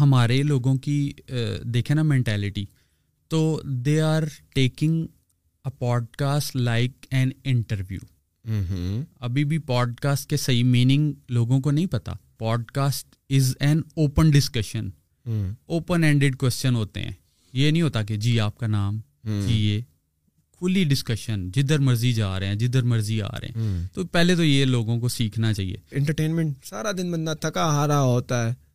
ہمارے لوگوں کی دیکھیں نا مینٹیلٹی تو they are taking a podcast like an interview ابھی بھی پوڈ کاسٹ کے صحیح میننگ لوگوں کو نہیں پتا۔ Podcast is an open discussion open ended question ہوتے ہیں۔ یہ نہیں ہوتا کہ جی آپ کا نام جی یہ۔ کھلی ڈسکشن جدھر مرضی جا رہے ہیں جدھر مرضی آ رہے ہیں۔ تو پہلے تو یہ لوگوں کو سیکھنا چاہیے۔ انٹرٹینمنٹ سارا دن بندہ تھکا ہارا ہوتا ہے۔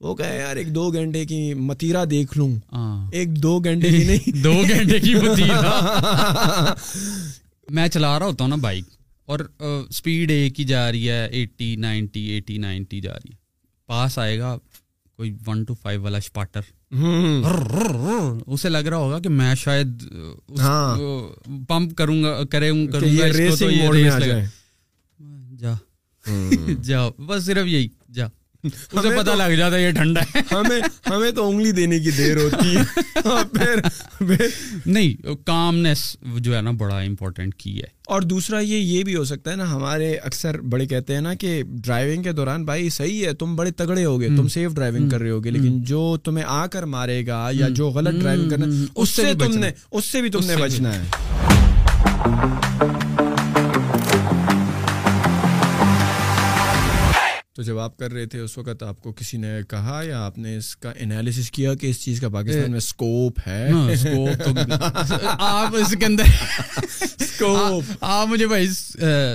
وہ کہ یار ایک دو گھنٹے کی متیرا دیکھ لوں۔ ہاں۔ ایک دو گھنٹے کی نہیں۔ دو گھنٹے کی میں چلا رہا ہوتا ہوں نا بائک اور اسپیڈ ایک ہی جا رہی ہے ایٹی نائنٹی ایٹی نائنٹی جا رہی ہے۔ پاس آئے گا کوئی ون ٹو فائیو والا اسپاٹر اسے لگ رہا ہوگا کہ میں شاید پمپ کروں گا کرے کروں گا جا۔ جا۔ بس صرف یہی۔ جا۔ اسے پتا لگ جاتا ہے یہ ٹھنڈا ہے۔ ہمیں ہمیں تو انگلی دینے کی دیر ہوتی ہے۔ نہیں کامنیس جو ہے نا بڑا امپورٹنٹ کی ہے۔ اور دوسرا یہ یہ بھی ہو سکتا ہے نا ہمارے اکثر بڑے کہتے ہیں نا کہ ڈرائیونگ کے دوران بھائی صحیح ہے تم بڑے تگڑے ہوگے تم سیف ڈرائیونگ کر رہے ہوگے لیکن جو تمہیں آ کر مارے گا یا جو غلط ڈرائیونگ کرنا اس سے تم نے اس سے بھی تم نے بچنا ہے۔ تو جب آپ کر رہے تھے اس وقت آپ کو کسی نے کہا یا آپ نے اس کا انالیسس کیا کہ اس چیز کا پاکستان میں اسکوپ ہے؟ آپ اس کے اندر آپ مجھے بھائی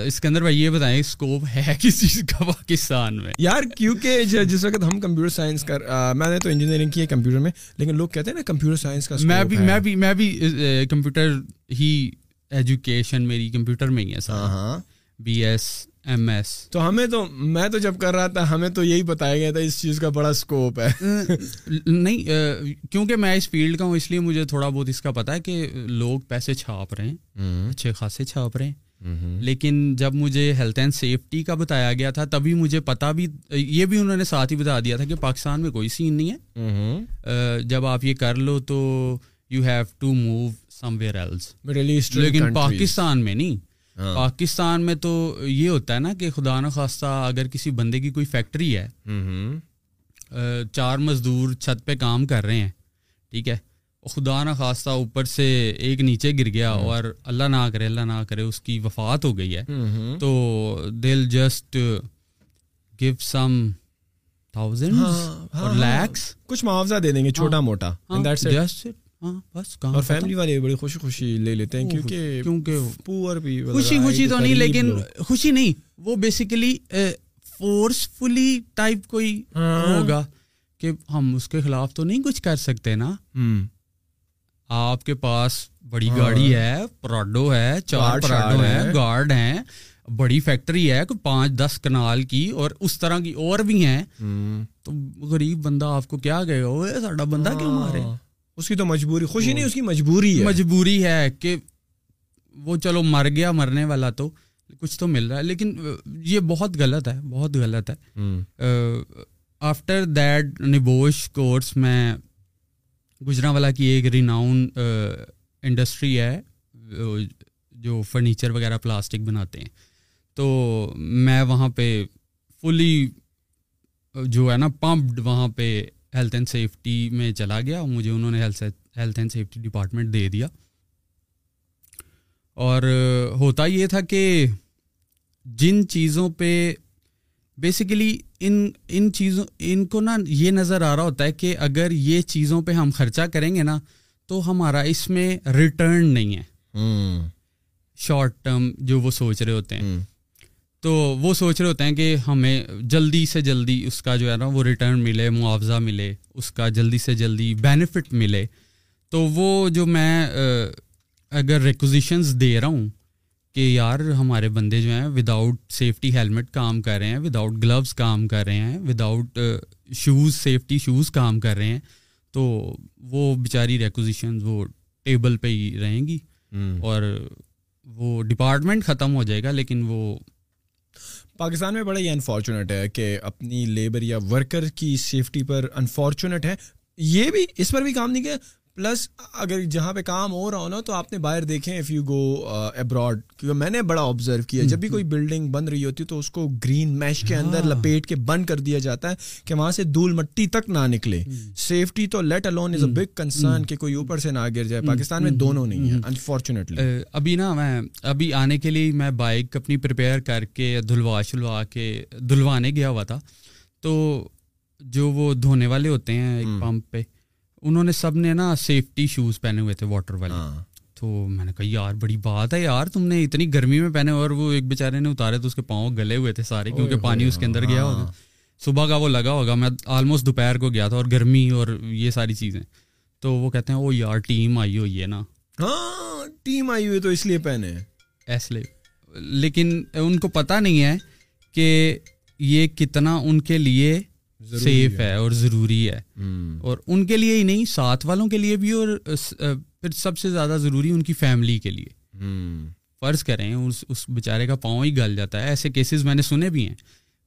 اس کے اندر بھائی یہ بتائیں اسکوپ ہے کس چیز کا پاکستان میں؟ یار کیونکہ جس وقت ہم کمپیوٹر سائنس کر میں نے تو انجینئرنگ کی ہے کمپیوٹر میں لیکن لوگ کہتے ہیں نا کمپیوٹر سائنس کا میں بھی میں بھی میں بھی کمپیوٹر ہی ایجوکیشن میری کمپیوٹر میں ہی ہے sir B S M S تو ہمیں تو میں تو جب کر رہا تھا ہمیں تو یہی بتایا گیا تھا اس چیز کا بڑا اسکوپ ہے۔ نہیں کیونکہ میں اس فیلڈ کا ہوں اس لیے مجھے تھوڑا بہت اس کا پتا ہے کہ لوگ پیسے چھاپ رہے ہیں اچھے خاصے چھاپ رہے ہیں۔ لیکن جب مجھے ہیلتھ اینڈ سیفٹی کا بتایا گیا تھا تبھی مجھے پتا بھی یہ بھی انہوں نے ساتھ ہی بتا دیا تھا کہ پاکستان میں کوئی سین نہیں ہے۔ جب آپ یہ کر لو تو you have to move somewhere else لیکن پاکستان میں نہیں۔ پاکستان میں تو یہ ہوتا ہے نا کہ خدا نخواستہ اگر کسی بندے کی کوئی فیکٹری ہے چار مزدور چھت پہ کام کر رہے ہیں ٹھیک ہے خدا نخواستہ اوپر سے ایک نیچے گر گیا ہاں۔ اور اللہ نہ کرے اللہ نہ کرے اس کی وفات ہو گئی ہے۔ تو دل just give some thousand lakhs کچھ معاوضہ دے دیں گے چھوٹا موٹا۔ جسٹ ہاں، بس اور فیملی والے بڑی خوشی خوشی لے لیتے ہیں کیونکہ کیونکہ پور بھی خوشی خوشی تو نہیں لیکن خوشی نہیں وہ بیسیکلی فورسفلی ٹائپ کوئی۔ ہوگا کہ ہم اس کے خلاف تو نہیں کچھ کر سکتے نا آپ کے پاس بڑی۔ گاڑی ہے پراڈو ہے چار پراڈو ہے گارڈ ہیں بڑی فیکٹری ہے کوئی پانچ دس کنال کی اور اس طرح کی اور بھی ہیں تو غریب بندہ آپ کو کیا کہے گا ساڈا بندہ کیوں مارے اس کی تو مجبوری خوشی نہیں اس کی مجبوری ہے۔ مجبوری ہے کہ وہ چلو مر گیا مرنے والا تو کچھ تو مل رہا ہے لیکن یہ بہت غلط ہے بہت غلط ہے۔ آفٹر دیٹ نبوش کورس میں گجرا والا کی ایک ریناؤن انڈسٹری ہے جو فرنیچر وغیرہ پلاسٹک بناتے ہیں۔ تو میں وہاں پہ فلی جو ہے نا پمپڈ وہاں پہ ہیلتھ اینڈ سیفٹی میں چلا گیا مجھے انہوں نے ہیلتھ اینڈ سیفٹی ڈپارٹمنٹ دے دیا۔ اور ہوتا یہ تھا کہ جن چیزوں پہ بیسیکلی ان ان چیزوں ان کو نا یہ نظر آ رہا ہوتا ہے کہ اگر یہ چیزوں پہ ہم خرچہ کریں گے نا تو ہمارا اس میں ریٹرن نہیں ہے۔ شارٹ ٹرم جو وہ سوچ رہے ہوتے ہیں۔ تو وہ سوچ رہے ہوتے ہیں کہ ہمیں جلدی سے جلدی اس کا جو ہے نا وہ ریٹرن ملے معاوضہ ملے اس کا جلدی سے جلدی بینیفٹ ملے۔ تو وہ جو میں اگر ریکوزیشنز دے رہا ہوں کہ یار ہمارے بندے جو ہیں وداؤٹ سیفٹی ہیلمٹ کام کر رہے ہیں وداؤٹ گلوز کام کر رہے ہیں وداؤٹ شوز سیفٹی شوز کام کر رہے ہیں تو وہ بیچاری ریکوزیشنز وہ ٹیبل پہ ہی رہیں گی۔ اور وہ ڈپارٹمنٹ ختم ہو جائے گا لیکن وہ پاکستان میں بڑا یہ انفارچونیٹ ہے کہ اپنی لیبر یا ورکر کی سیفٹی پر انفارچونیٹ ہے۔ یہ بھی اس پر بھی کام نہیں کیا۔ پلس اگر جہاں پہ کام ہو رہا ہو نا تو آپ نے باہر دیکھیں اف یو گو ابراڈ کیونکہ میں نے بڑا آبزرو کیا جب بھی کوئی بلڈنگ بن رہی ہوتی تو اس کو گرین میش کے اندر ہاں۔ لپیٹ کے بند کر دیا جاتا ہے کہ وہاں سے دھول مٹی تک نہ نکلے. سیفٹی تو let alone is a big concern کہ کوئی اوپر سے نہ گر جائے. پاکستان میں دونوں نہیں ہیں انفارچونیٹلی ابھی نا میں ابھی آنے کے لیے میں بائک اپنی پریپیئر کر کے دھلوا شلوا کے دھلوانے گیا ہوا تھا۔ تو جو وہ دھونے والے ہوتے ہیں ایک پمپ پہ انہوں نے سب نے نا سیفٹی شوز پہنے ہوئے تھے واٹر والے. ہاں۔ تو میں نے کہا یار بڑی بات ہے یار تم نے اتنی گرمی میں پہنے اور وہ ایک بیچارے نے اتارے تو اس کے پاؤں گلے ہوئے تھے سارے کیونکہ پانی اس کے اندر گیا ہوگا۔ ہاں۔ صبح کا وہ لگا ہوگا میں آلموسٹ دوپہر کو گیا تھا اور گرمی اور یہ ساری چیزیں۔ تو وہ کہتے ہیں وہ یار ٹیم آئی ہوئی ہے نا۔ ہاں ٹیم آئی ہوئی تو اس لیے پہنے۔ ایس لیے۔ لیکن ان کو پتہ نہیں ہے کہ یہ کتنا ان کے لیے سیف ہے۔ اور ضروری ہے۔ اور ان کے لیے ہی نہیں ساتھ والوں کے لیے بھی اور پھر سب سے زیادہ ضروری ان کی فیملی کے لیے۔ فرض کریں اس اس بیچارے کا پاؤں ہی گل جاتا ہے۔ ایسے کیسز میں نے سنے بھی ہیں۔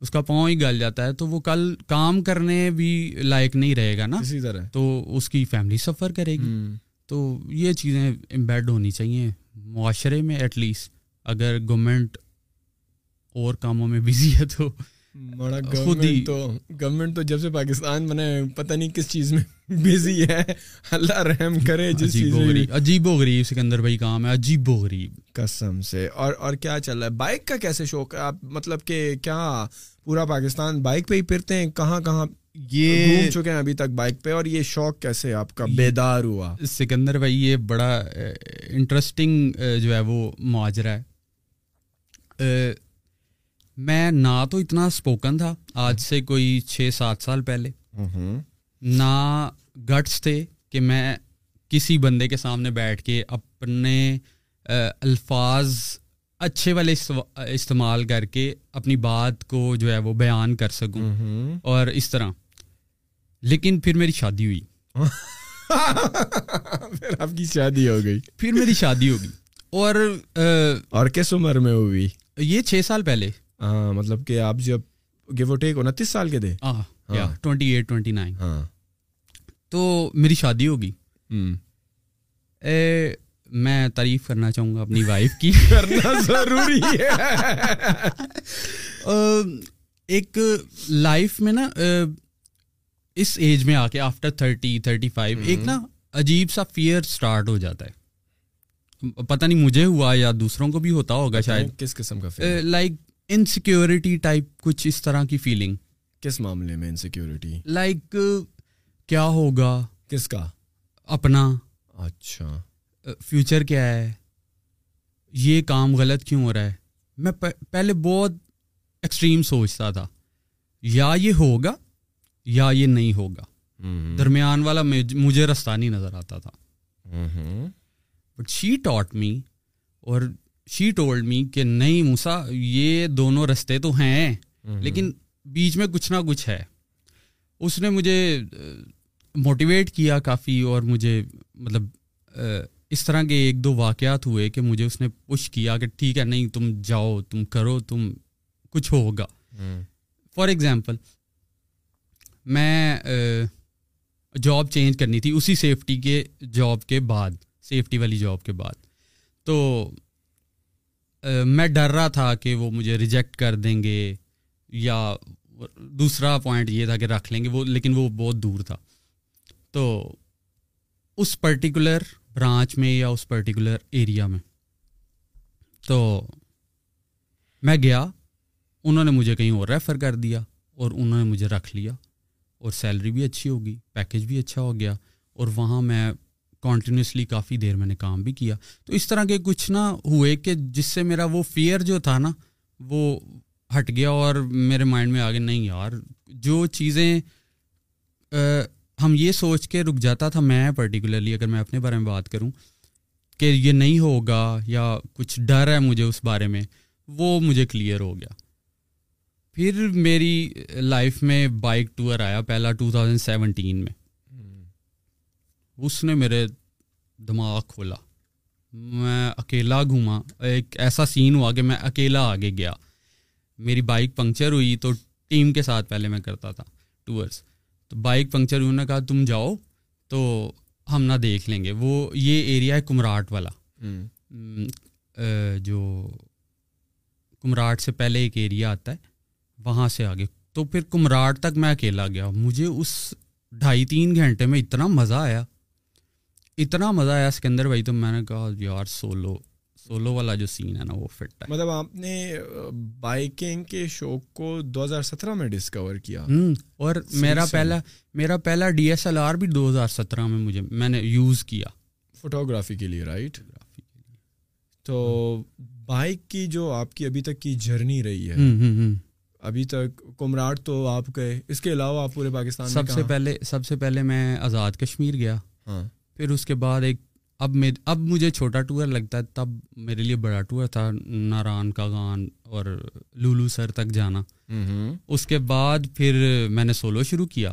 اس کا پاؤں ہی گل جاتا ہے تو وہ کل کام کرنے بھی لائق نہیں رہے گا نا۔ اسی طرح۔ تو اس کی فیملی سفر کرے گی۔ تو یہ چیزیں امبیڈ ہونی چاہیے۔ معاشرے میں ایٹ لیسٹ اگر گورنمنٹ اور کاموں میں بزی ہے تو خود ہی۔ تو گورنمنٹ تو جب سے پاکستان بنا پتہ نہیں کس چیز میں بزی ہے۔ اللہ رحم کرے جس چیز میں عجیب و غریب سکندر بھائی کام ہے عجیب و غریب۔ قسم سے۔ اور اور کیا چل رہا ہے؟ بائک کا کیسے شوق ہے؟ آپ مطلب کہ کیا پورا پاکستان بائک پہ ہی پھرتے ہیں؟ کہاں کہاں یہ گھوم چکے ہیں ابھی تک بائک پہ؟ اور یہ شوق کیسے آپ کا بیدار ہوا؟ سکندر بھائی یہ بڑا انٹرسٹنگ جو ہے وہ معاجرہ ہے۔ میں نہ تو اتنا اسپوکن تھا آج سے کوئی چھ سات سال پہلے۔ نہ گٹس تھے کہ میں کسی بندے کے سامنے بیٹھ کے اپنے الفاظ اچھے والے استعمال کر کے اپنی بات کو جو ہے وہ بیان کر سکوں۔ اور اس طرح۔ لیکن پھر میری شادی ہوئی۔ پھر آپ کی شادی ہو گئی۔ پھر میری شادی ہوگی اور اور کس عمر میں ہوئی؟ یہ چھ سال پہلے۔ مطلب کہ آپ جب گیو ٹیک انتیس سال کے تھے۔ ٹوینٹی ایٹ ٹوینٹی نائن تو میری شادی ہوگی میں تعریف کرنا چاہوں گا اپنی وائف کی۔ کرنا ضروری ہے۔ ایک لائف میں نا اس ایج میں آ کے آفٹر تھرٹی تھرٹی فائیو ایک نا عجیب سا فیئر اسٹارٹ ہو جاتا ہے۔ پتہ نہیں مجھے ہوا یا دوسروں کو بھی ہوتا ہوگا شاید۔ کس قسم کا لائک انسیکیورٹی ٹائپ کچھ اس طرح کی فیلنگ کس معاملے میں انسیکیورٹی لائک کیا ہوگا؟ کس کا؟ اپنا. اچھا. فیوچر کیا ہے؟ یہ کام غلط کیوں ہو رہا ہے؟ میں پہلے بہت ایکسٹریم سوچتا تھا. یا یہ ہوگا یا یہ نہیں ہوگا. درمیان والا مجھے رستہ نہیں نظر آتا تھا. بٹ شی ٹاٹ می اور شی ٹولڈ می کہ نہیں موسا یہ دونوں رستے تو ہیں لیکن بیچ میں کچھ نہ کچھ ہے۔ اس نے مجھے موٹیویٹ کیا کافی اور مجھے مطلب اس طرح کے ایک دو واقعات ہوئے کہ مجھے اس نے پش کیا کہ ٹھیک ہے نہیں تم جاؤ تم کرو تم کچھ ہوگا۔ فار ایگزامپل میں جاب چینج کرنی تھی اسی سیفٹی کے جاب کے بعد سیفٹی والی جاب کے بعد۔ تو میں ڈر رہا تھا کہ وہ مجھے ریجیکٹ کر دیں گے یا دوسرا پوائنٹ یہ تھا کہ رکھ لیں گے، وہ لیکن وہ بہت دور تھا۔ تو اس پرٹیکولر برانچ میں یا اس پرٹیکولر ایریا میں۔ تو میں گیا، انہوں نے مجھے کہیں اور ریفر کر دیا اور انہوں نے مجھے رکھ لیا اور سیلری بھی اچھی ہوگی پیکیج بھی اچھا ہو گیا اور وہاں میں کنٹینیوسلی کافی دیر میں نے کام بھی کیا۔ تو اس طرح کے کچھ نہ ہوئے کہ جس سے میرا وہ فیئر جو تھا نا، وہ ہٹ گیا اور میرے مائنڈ میں آگے نہیں، یار، جو چیزیں ہم یہ سوچ کے رک جاتا تھا میں پرٹیکولرلی اگر میں اپنے بارے میں بات کروں، کہ یہ نہیں ہوگا یا کچھ ڈر ہے مجھے اس بارے میں، وہ مجھے کلیئر ہو گیا۔ پھر میری لائف میں بائک ٹور آیا پہلا ٹو تھاؤزنڈ سیونٹین میں۔ اس نے میرے دماغ کھولا۔ میں اکیلا گھوما۔ ایک ایسا سین ہوا کہ میں اکیلا آگے گیا۔ میری بائک پنکچر ہوئی تو ٹیم کے ساتھ پہلے میں کرتا تھا ٹورس تو بائک پنکچر ہوئی نے کہا تم جاؤ تو ہم نہ دیکھ لیں گے۔ وہ یہ ایریا ہے کمراٹ والا۔ جو کمراٹ سے پہلے ایک ایریا آتا ہے وہاں سے آگے۔ تو پھر کمراٹ تک میں اکیلا گیا۔ مجھے اس ڈھائی تین گھنٹے میں اتنا مزہ آیا۔ اتنا مزہ آیا سکندر بھائی تو میں نے کہا یار سولو سولو والا جو سین ہے نا وہ فٹ ہے۔ مطلب آپ نے بائکنگ کے شوق کو دو ہزار سترہ میں ڈسکور کیا۔ اور میرا۔ پہلا میرا پہلا ڈی ایس ایل آر بھی دو ہزار سترہ میں مجھے میں نے یوز کیا۔ فوٹوگرافی کے لیے رائٹ تو بائک کی جو آپ کی ابھی تک کی جرنی رہی ہے ابھی تک کمراٹ تو آپ گئے۔ اس کے علاوہ آپ پورے پاکستان سب سے؟ پہلے سب سے پہلے میں آزاد کشمیر گیا۔ ہاں۔ پھر اس کے بعد ایک اب میں اب مجھے چھوٹا ٹور لگتا ہے تب میرے لیے بڑا ٹور تھا ناران کا گان اور لولو سر تک جانا۔ اس کے بعد پھر میں نے سولو شروع کیا۔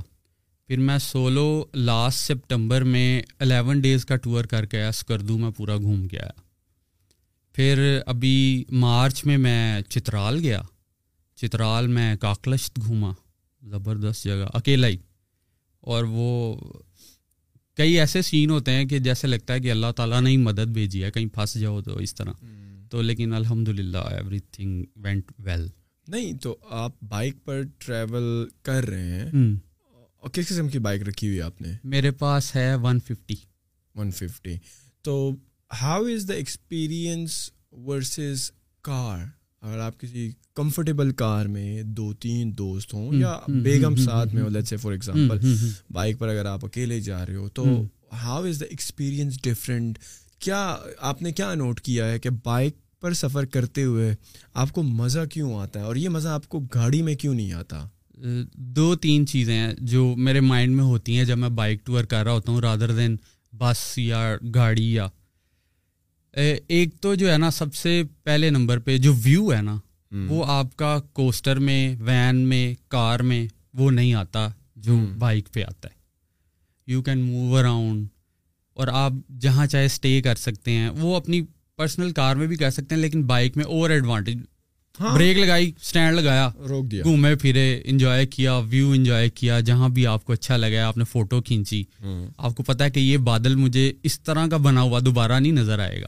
پھر میں سولو لاسٹ سپٹمبر میں الیون ڈیز کا ٹور کر کے آیا اسکردو میں پورا گھوم کے آیا۔ پھر ابھی مارچ میں میں چترال گیا۔ چترال میں کاکلشت گھوما۔ زبردست جگہ اکیلا ہی۔ اور وہ کئی ایسے سین ہوتے ہیں کہ جیسے لگتا ہے کہ اللہ تعالیٰ نے ہی مدد بھیجی ہے کہیں پھنس جاؤ تو اس طرح۔ تو لیکن الحمد للہ ایوری تھنگ وینٹ ویل نہیں تو آپ بائک پر ٹریول کر رہے ہیں۔ اور کس قسم کی بائک رکھی ہوئی آپ نے؟ میرے پاس ہے ون ففٹی ون ففٹی تو how is the experience versus car اگر آپ کسی کمفرٹیبل کار میں دو تین دوست ہوں یا بیگم ساتھ میں لیٹ سے فار ایگزامپل بائک پر اگر آپ اکیلے جا رہے ہو تو۔ How is the experience different کیا آپ نے کیا نوٹ کیا ہے کہ بائک پر سفر کرتے ہوئے آپ کو مزہ کیوں آتا ہے اور یہ مزہ آپ کو گاڑی میں کیوں نہیں آتا؟ دو تین چیزیں ہیں جو میرے مائنڈ میں ہوتی ہیں جب میں بائک ٹور کر رہا ہوتا ہوں رادر دین بس یا گاڑی یا ایک تو جو ہے نا سب سے پہلے نمبر پہ جو ویو ہے نا وہ آپ کا کوسٹر میں وین میں کار میں وہ نہیں آتا جو۔ بائک پہ آتا ہے۔ یو کین موو اراؤنڈ اور آپ جہاں چاہے اسٹے کر سکتے ہیں۔ وہ اپنی پرسنل کار میں بھی کر سکتے ہیں لیکن بائک میں اوور ایڈوانٹیج بریک لگائی اسٹینڈ لگایا روک دیا۔ گھومے پھرے انجوائے کیا ویو انجوائے کیا جہاں بھی آپ کو اچھا لگا آپ نے فوٹو کھینچی۔ آپ کو پتا ہے کہ یہ بادل مجھے اس طرح کا بنا ہوا دوبارہ نہیں نظر آئے گا۔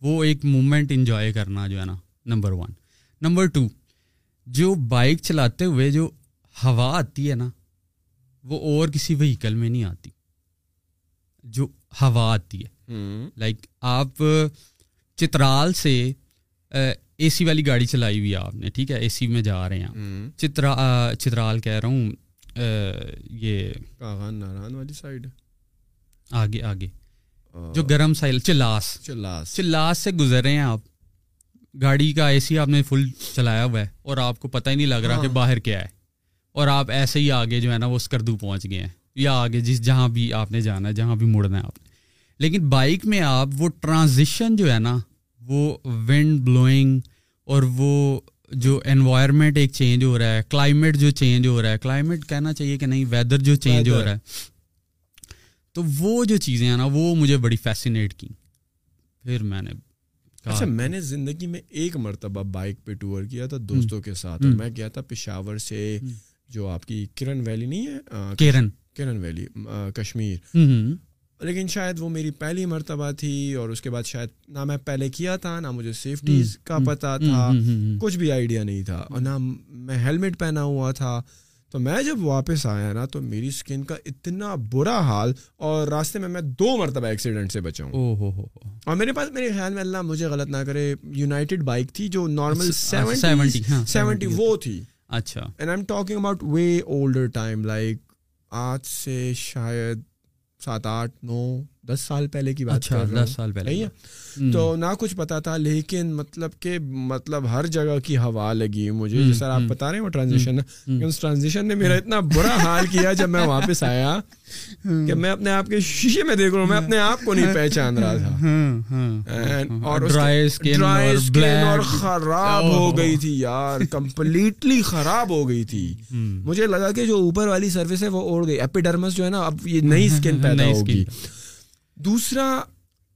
وہ ایک مومنٹ انجوائے کرنا جو ہے نا نمبر ون نمبر ٹو جو بائک چلاتے ہوئے جو ہوا آتی ہے نا وہ اور کسی وہیکل میں نہیں آتی۔ جو ہوا آتی ہے۔ لائک آپ چترال سے اے سی والی گاڑی چلائی ہوئی ہے آپ نے ٹھیک ہے اے سی میں جا رہے ہیں آپ۔ چترا چترال کہہ رہا ہوں یہ کاغان ناران والی سائڈ آگے آگے جو گرم سائل چلاس چلاس چلاس سے گزر رہے ہیں آپ گاڑی کا اے سی آپ نے فل چلایا ہوا ہے اور آپ کو پتہ ہی نہیں لگ رہا کہ۔ باہر کیا ہے اور آپ ایسے ہی آگے جو ہے نا وہ اسکردو پہنچ گئے ہیں یا آگے جس جہاں بھی آپ نے جانا ہے جہاں بھی مڑنا ہے آپ نے لیکن بائک میں آپ وہ ٹرانزیشن جو ہے نا وہ ونڈ بلوئنگ اور وہ جو انوائرمنٹ ایک چینج ہو رہا ہے کلائمیٹ جو چینج ہو رہا ہے کلائمیٹ کہنا چاہیے کہ نہیں ویدر جو چینج ہو. رہا ہے۔ تو وہ جو چیزیں ہیں نا وہ مجھے بڑی فیسینیٹ کی۔ پھر میں نے اچھا میں نے زندگی میں ایک مرتبہ بائک پہ ٹور کیا تھا دوستوں کے ساتھ۔ میں گیا تھا پشاور سے جو آپ کی کرن ویلی نہیں ہے آ، کیرن کرن ویلی کشمیر۔ لیکن شاید وہ میری پہلی مرتبہ تھی اور اس کے بعد شاید نہ میں پہلے کیا تھا نہ مجھے سیفٹیز کا پتہ تھا کچھ بھی آئیڈیا نہیں تھا اور نہ میں ہیلمٹ پہنا ہوا تھا۔ تو میں جب واپس آیا نا تو میری اسکن کا اتنا برا حال اور راستے میں میں دو مرتبہ ایکسیڈنٹ سے بچا ہوں۔ او ہو ہو اور میرے پاس میرے خیال میں اللہ مجھے غلط نہ کرے یونائٹیڈ بائک تھی جو نارمل سیونٹی سیونٹی ہاں سیونٹی وہ تھی۔ اچھا۔ And I am talking about way older time like آج سے شاید سات آٹھ نو دس سال پہلے کی بات اچھا کر دس سال پہلے تو نہ کچھ پتا تھا لیکن مطلب کہ مطلب ہر جگہ کی ہوا لگی مجھے جس طرح آپ بتا رہے ہیں وہ ٹرانزیشن اس ٹرانزیشن نے میرا اتنا برا حال کیا جب میں واپس آیا کہ میں اپنے آپ کے شیشے میں دیکھ رہا ہوں میں اپنے آپ کو نہیں پہچان رہا تھا۔ اور. خراب ہو گئی تھی یار کمپلیٹلی خراب ہو گئی تھی۔ مجھے لگا کہ جو اوپر والی سروس ہے وہ اوڑ گئی۔ ایپیڈرمس جو ہے نا اب یہ نئی اسکن پیدا ہوگی. دوسرا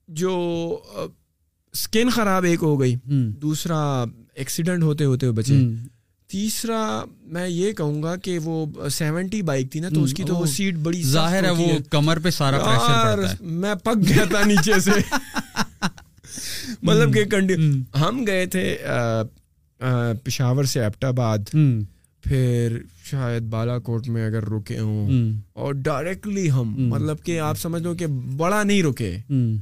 جو اسکن خراب ایک ہو گئی دوسرا ایکسیڈنٹ ہوتے ہوتے بچے۔ تیسرا میں یہ کہوں گا کہ وہ سیونٹی بائک تھی نا تو اس کی تو وہ سیٹ بڑی ظاہر ہے وہ کمر پہ سارا پریشر میں پک گیا تھا نیچے سے۔ مطلب کہ ہم۔ گئے تھے پشاور سے ایبٹ آباد پھر شاید بالا کوٹ میں اگر رکے ہوں اور ڈائریکٹلی ہم مطلب کہ آپ سمجھ لو کہ بڑا نہیں رکے۔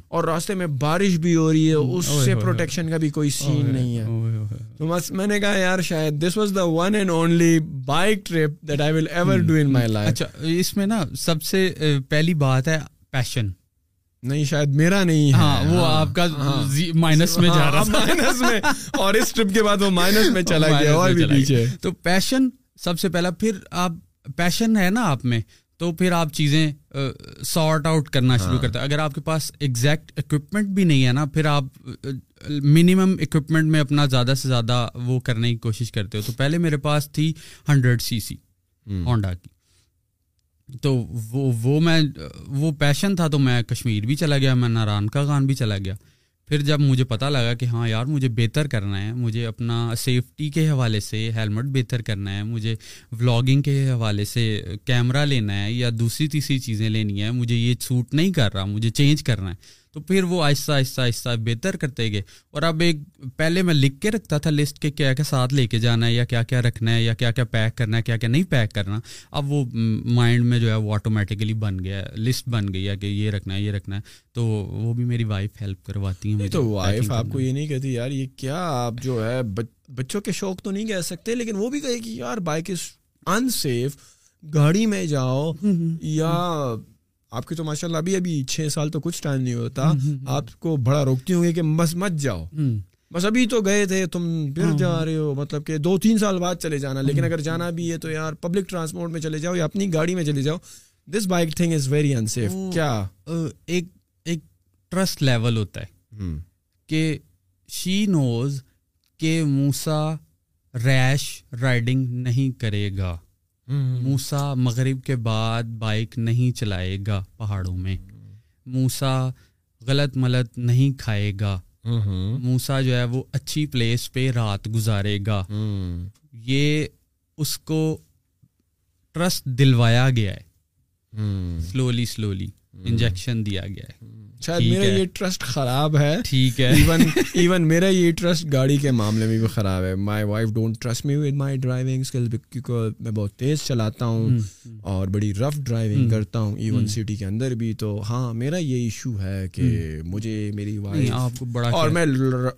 اور راستے میں بارش بھی ہو رہی ہے اس سے پروٹیکشن کا بھی کوئی سین نہیں ہے۔ تو میں نے کہا یار شاید this was the one and only bike trip that I will ever do in my life اچھا اس میں نا سب سے پہلی بات ہے پیشن نہیں شاید میرا نہیں ہے۔ ہاں وہ آپ کا مائنس میں جا رہا مائنس میں۔ اور اس ٹرپ کے بعد وہ مائنس میں چلا گیا اور بھی پیچھے۔ تو پیشن سب سے پہلا پھر آپ پیشن ہے نا آپ میں تو پھر آپ چیزیں سارٹ آؤٹ کرنا شروع کرتے ہیں۔ اگر آپ کے پاس ایگزیکٹ اکوپمنٹ بھی نہیں ہے نا پھر آپ منیمم اکوپمنٹ میں اپنا زیادہ سے زیادہ وہ کرنے کی کوشش کرتے ہو۔ تو پہلے میرے پاس تھی ہنڈریڈ سی سی ہونڈا کی۔ تو وہ وہ میں، وہ پیشن تھا تو میں کشمیر بھی چلا گیا، میں ناران کا خان بھی چلا گیا۔ پھر جب مجھے پتہ لگا کہ ہاں یار، مجھے بہتر کرنا ہے، مجھے اپنا سیفٹی کے حوالے سے ہیلمٹ بہتر کرنا ہے، مجھے ولاگنگ کے حوالے سے کیمرہ لینا ہے یا دوسری تیسری چیزیں لینی ہے مجھے یہ سوٹ نہیں کر رہا، مجھے چینج کرنا ہے۔ تو پھر وہ آہستہ آہستہ آہستہ بہتر کرتے گئے۔ اور اب ایک پہلے میں لکھ کے رکھتا تھا لسٹ کے کیا کیا ساتھ لے کے جانا ہے یا کیا کیا رکھنا ہے یا کیا کیا پیک کرنا ہے کیا کیا نہیں پیک کرنا۔ اب وہ مائنڈ میں جو ہے وہ آٹومیٹیکلی بن گیا لسٹ بن گئی ہے کہ یہ رکھنا ہے یہ رکھنا ہے۔ تو وہ بھی میری وائف ہیلپ کرواتی ہیں تو وائف آپ کو یہ نہیں کہتی یار یہ کیا آپ جو ہے بچوں کے شوق تو نہیں کہہ سکتے لیکن وہ بھی کہے کہ یار بائک از ان سیف گاڑی میں جاؤ یا آپ کی تو ماشاء اللہ ابھی ابھی چھ سال تو کچھ ٹائم نہیں ہوتا۔ آپ کو بڑا روکتی ہوں گے کہ بس مت جاؤ۔ بس ابھی تو گئے تھے تم پھر جا رہے ہو۔ مطلب کہ دو تین سال بعد چلے جانا لیکن اگر جانا بھی ہے تو یار پبلک ٹرانسپورٹ میں چلے جاؤ یا اپنی گاڑی میں چلے جاؤ۔ This bike thing is very unsafe کیا؟ ایک ایک ٹرسٹ لیول ہوتا ہے۔ کہ شی نوز کہ موسا ریش رائڈنگ نہیں کرے گا۔ موسا مغرب کے بعد بائک نہیں چلائے گا پہاڑوں میں۔ موسا غلط ملت نہیں کھائے گا۔ موسا جو ہے وہ اچھی پلیس پہ رات گزارے گا۔ یہ اس کو ٹرسٹ دلوایا گیا ہے۔ سلولی سلولی انجیکشن دیا گیا ہے۔ شاید میرا یہ ٹرسٹ خراب ہے۔ ٹھیک ہے۔ ایون ایون میرا یہ ٹرسٹ گاڑی کے معاملے میں بھی خراب ہے۔ My wife don't trust me with my driving skill کیونکہ میں بہت تیز چلاتا ہوں اور بڑی رف ڈرائیونگ کرتا ہوں ایون سٹی کے اندر بھی۔ تو ہاں میرا یہ ایشو ہے کہ مجھے میری وائف اور میں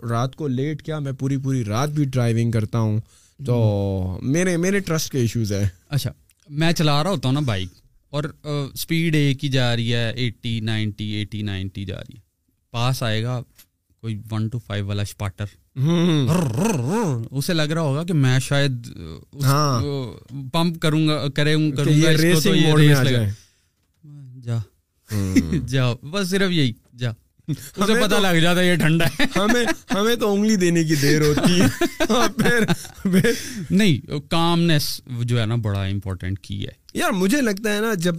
رات کو لیٹ کیا میں پوری پوری رات بھی ڈرائیونگ کرتا ہوں۔ تو میرے میرے ٹرسٹ کے ایشوز ہیں۔ اچھا میں چلا رہا ہوتا ہوں نا بائک اور اسپیڈ ایک ہی جا رہی ہے ایٹی نائنٹی ایٹی نائنٹی جا رہی ہے۔ پاس آئے گا کوئی ون ٹو فائیو والا اسپاٹر اسے لگ رہا ہوگا کہ میں شاید پمپ کروں گا کرے کروں گا جا۔ جا۔ بس صرف یہی۔ جا۔ اسے پتا لگ جاتا ہے یہ ٹھنڈا ہے۔ ہمیں ہمیں تو انگلی دینے کی دیر ہوتی ہے۔ نہیں کامنیس جو ہے نا بڑا امپورٹینٹ کی ہے۔ یار مجھے لگتا ہے نا جب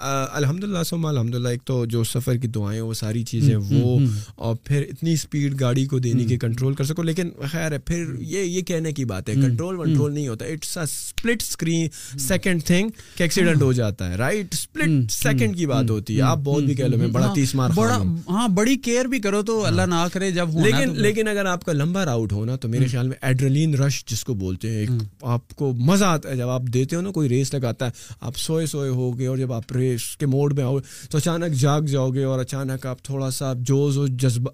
الحمد للہ سما الحمد للہ ایک تو جو سفر کی دعائیں وہ ساری چیزیں وہ اور پھر اتنی اسپیڈ گاڑی کو دینے کی کنٹرول کر سکو لیکن خیر ہے پھر یہ یہ کہنے کی بات ہے کنٹرول ونٹرول نہیں ہوتا it's a split screen second thing کہ ایکسیڈنٹ ہو جاتا ہے رائٹ اسپلٹ سیکنڈ کی بات ہوتی ہے آپ بہت بھی کہہ لو میں بڑا تیس مار بڑا ہاں بڑی کیئر بھی کرو تو اللہ نہ کرے جب لیکن لیکن اگر آپ کا لمبا راؤٹ ہونا تو میرے خیال میں ایڈرلین رش جس کو بولتے ہیں آپ کو مزہ آتا ہے جب آپ دیتے ہو نا کوئی ریس لگاتا ہے آپ سوئے سوئے ہو گے اور جب آپ ریس کے موڈ میں تو اچانک جاگ جاؤ گے اور اچانک آپ تھوڑا سا جوز و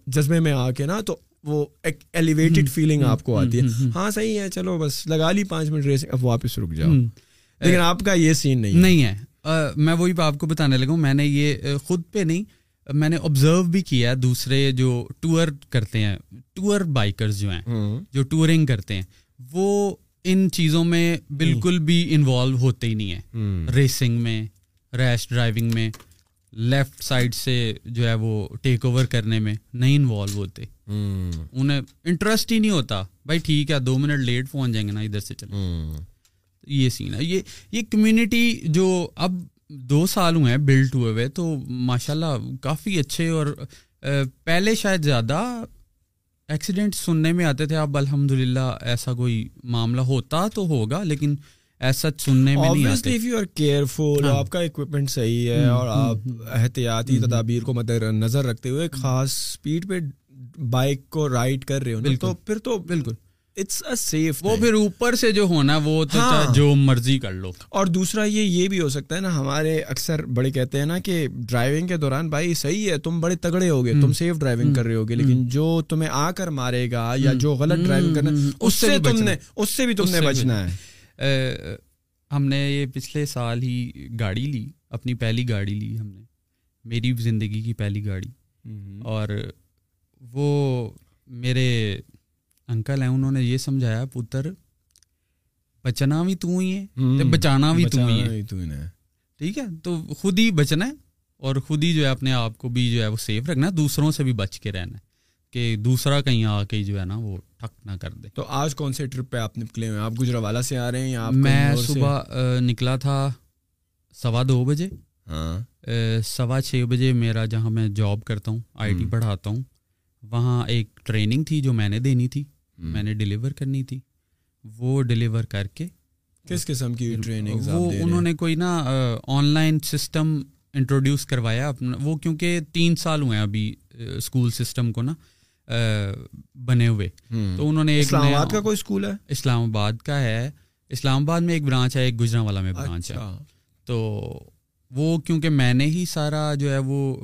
جذبے میں آ کے نا تو وہ ایک ایلیویٹڈ فیلنگ آپ کو آتی ہے۔ ہاں صحیح ہے چلو بس لگا لی پانچ منٹ ریس اب واپس رک جاؤ۔ لیکن آپ کا یہ سین نہیں نہیں ہے۔ میں وہی آپ کو بتانے لگا میں نے یہ خود پہ نہیں میں نے آبزرو بھی کیا دوسرے جو ٹور کرتے ہیں ٹور بائکرز جو ہیں جو ٹورنگ کرتے ہیں وہ ان چیزوں میں بالکل بھی انوالو ہوتے ہی نہیں ہیں۔ ریسنگ میں ریش ڈرائیونگ میں لیفٹ سائڈ سے جو ہے وہ ٹیک اوور کرنے میں نہیں انوالو ہوتے۔ انہیں انٹرسٹ ہی نہیں ہوتا۔ بھائی ٹھیک ہے دو منٹ لیٹ پہنچ جائیں گے نا ادھر سے چلے یہ سین ہے۔ یہ یہ کمیونٹی جو اب دو سال ہوئے ہیں بلڈ ہوئے ہوئے تو ماشاء اللہ کافی اچھے اور پہلے شاید زیادہ ایکسیڈنٹ سننے میں آتے تھے۔ اب الحمد للہ ایسا کوئی معاملہ ہوتا تو ہوگا لیکن سننے میں نہیں آتے۔ یو آر کیئرفل آپ کا اکوپمنٹ صحیح ہے اور آپ احتیاطی تدابیر کو مد نظر رکھتے ہوئے خاص اسپیڈ پہ بائک کو رائڈ کر رہے ہو تو پھر تو بالکل۔ اٹس اے سیف وہ پھر اوپر سے جو ہونا وہ تو ہاں۔ جو مرضی کر لو۔ اور دوسرا یہ یہ بھی ہو سکتا ہے نا ہمارے اکثر بڑے کہتے ہیں نا کہ ڈرائیونگ کے دوران بھائی صحیح ہے تم بڑے تگڑے ہوگے تم سیف ڈرائیونگ کر رہے ہوگے لیکن جو تمہیں آ کر مارے گا یا جو غلط ڈرائیونگ کرنا اس سے تم نے اس سے بھی تم نے بچنا ہے۔ ہم نے یہ پچھلے سال ہی گاڑی لی اپنی پہلی گاڑی لی ہم نے میری زندگی کی پہلی گاڑی۔ اور وہ میرے انکل ہیں انہوں نے یہ سمجھایا پتر بچنا بھی تو ہی ہے بچانا بھی تو ہی ہے۔ ٹھیک ہے؟ تو خود ہی بچنا ہے اور خود ہی جو ہے اپنے آپ کو بھی جو ہے وہ سیف رکھنا ہے دوسروں سے بھی بچ کے رہنا ہے کہ دوسرا کہیں آ کے جو ہے نا وہ ٹھک نہ کر دے۔ تو آج کون سے ٹرپ پہ آپ نکلے ہوئے آپ گجرا والا سے آ رہے ہیں یا میں صبح نکلا تھا سوا دو بجے۔ ہاں۔ سوا چھ بجے میرا جہاں میں جاب کرتا ہوں آئی ٹی پڑھاتا ہوں وہاں ایک ٹریننگ تھی جو میں نے دینی تھی۔ میں نے ڈلیور کرنی تھی۔ وہ ڈلیور کر کے کس قسم کی ٹریننگ وہ انہوں نے کوئی نا آن لائن سسٹم انٹروڈیوس کروایا۔ اپنا وہ کیونکہ تین سال ہوئے ہیں ابھی اسکول سسٹم کو نا۔ بنے ہوئے۔ تو انہوں نے ایک اسلام آباد کا کوئی اسکول ہے؟ اسلام آباد کا ہے۔ اسلام آباد میں ایک برانچ ہے ایک گجرا والا میں برانچ ہے۔ اچھا۔ تو وہ کیونکہ میں نے ہی سارا جو ہے وہ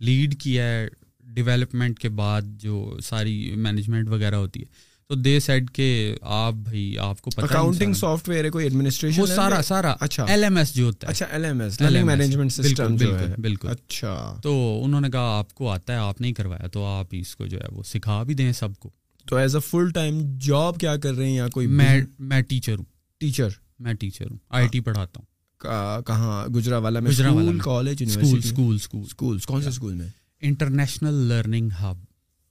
لیڈ کیا ہے۔ ڈیولپمنٹ کے بعد جو ساری مینجمنٹ وغیرہ ہوتی ہے۔ تو دے سیٹ کہ آپ بھائی آپ کو پتہ اکاؤنٹنگ سافٹ ویئر ہے۔ کوئی ایڈمنسٹریشن وہ سارا سارا۔ اچھا۔ ایل ایم ایس جو ہوتا ہے۔ اچھا L M S learning management system جو ہے۔ بالکل۔ اچھا۔ تو انہوں نے کہا آپ کو آتا ہے آپ نہیں کروایا تو آپ اس کو جو ہے وہ سکھا بھی دیں سب کو۔ تو as a full time job کیا کر رہے ہیں یا کوئی میں میں ٹیچر ہوں۔ ٹیچر میں ٹیچر ہوں۔ آئی ٹی پڑھاتا ہوں۔ کہاں؟ گجرا والا میں۔ گجرا والا کالج اسکول اسکول اسکول کون سے اسکول میں؟ انٹرنیشنل لرننگ ہب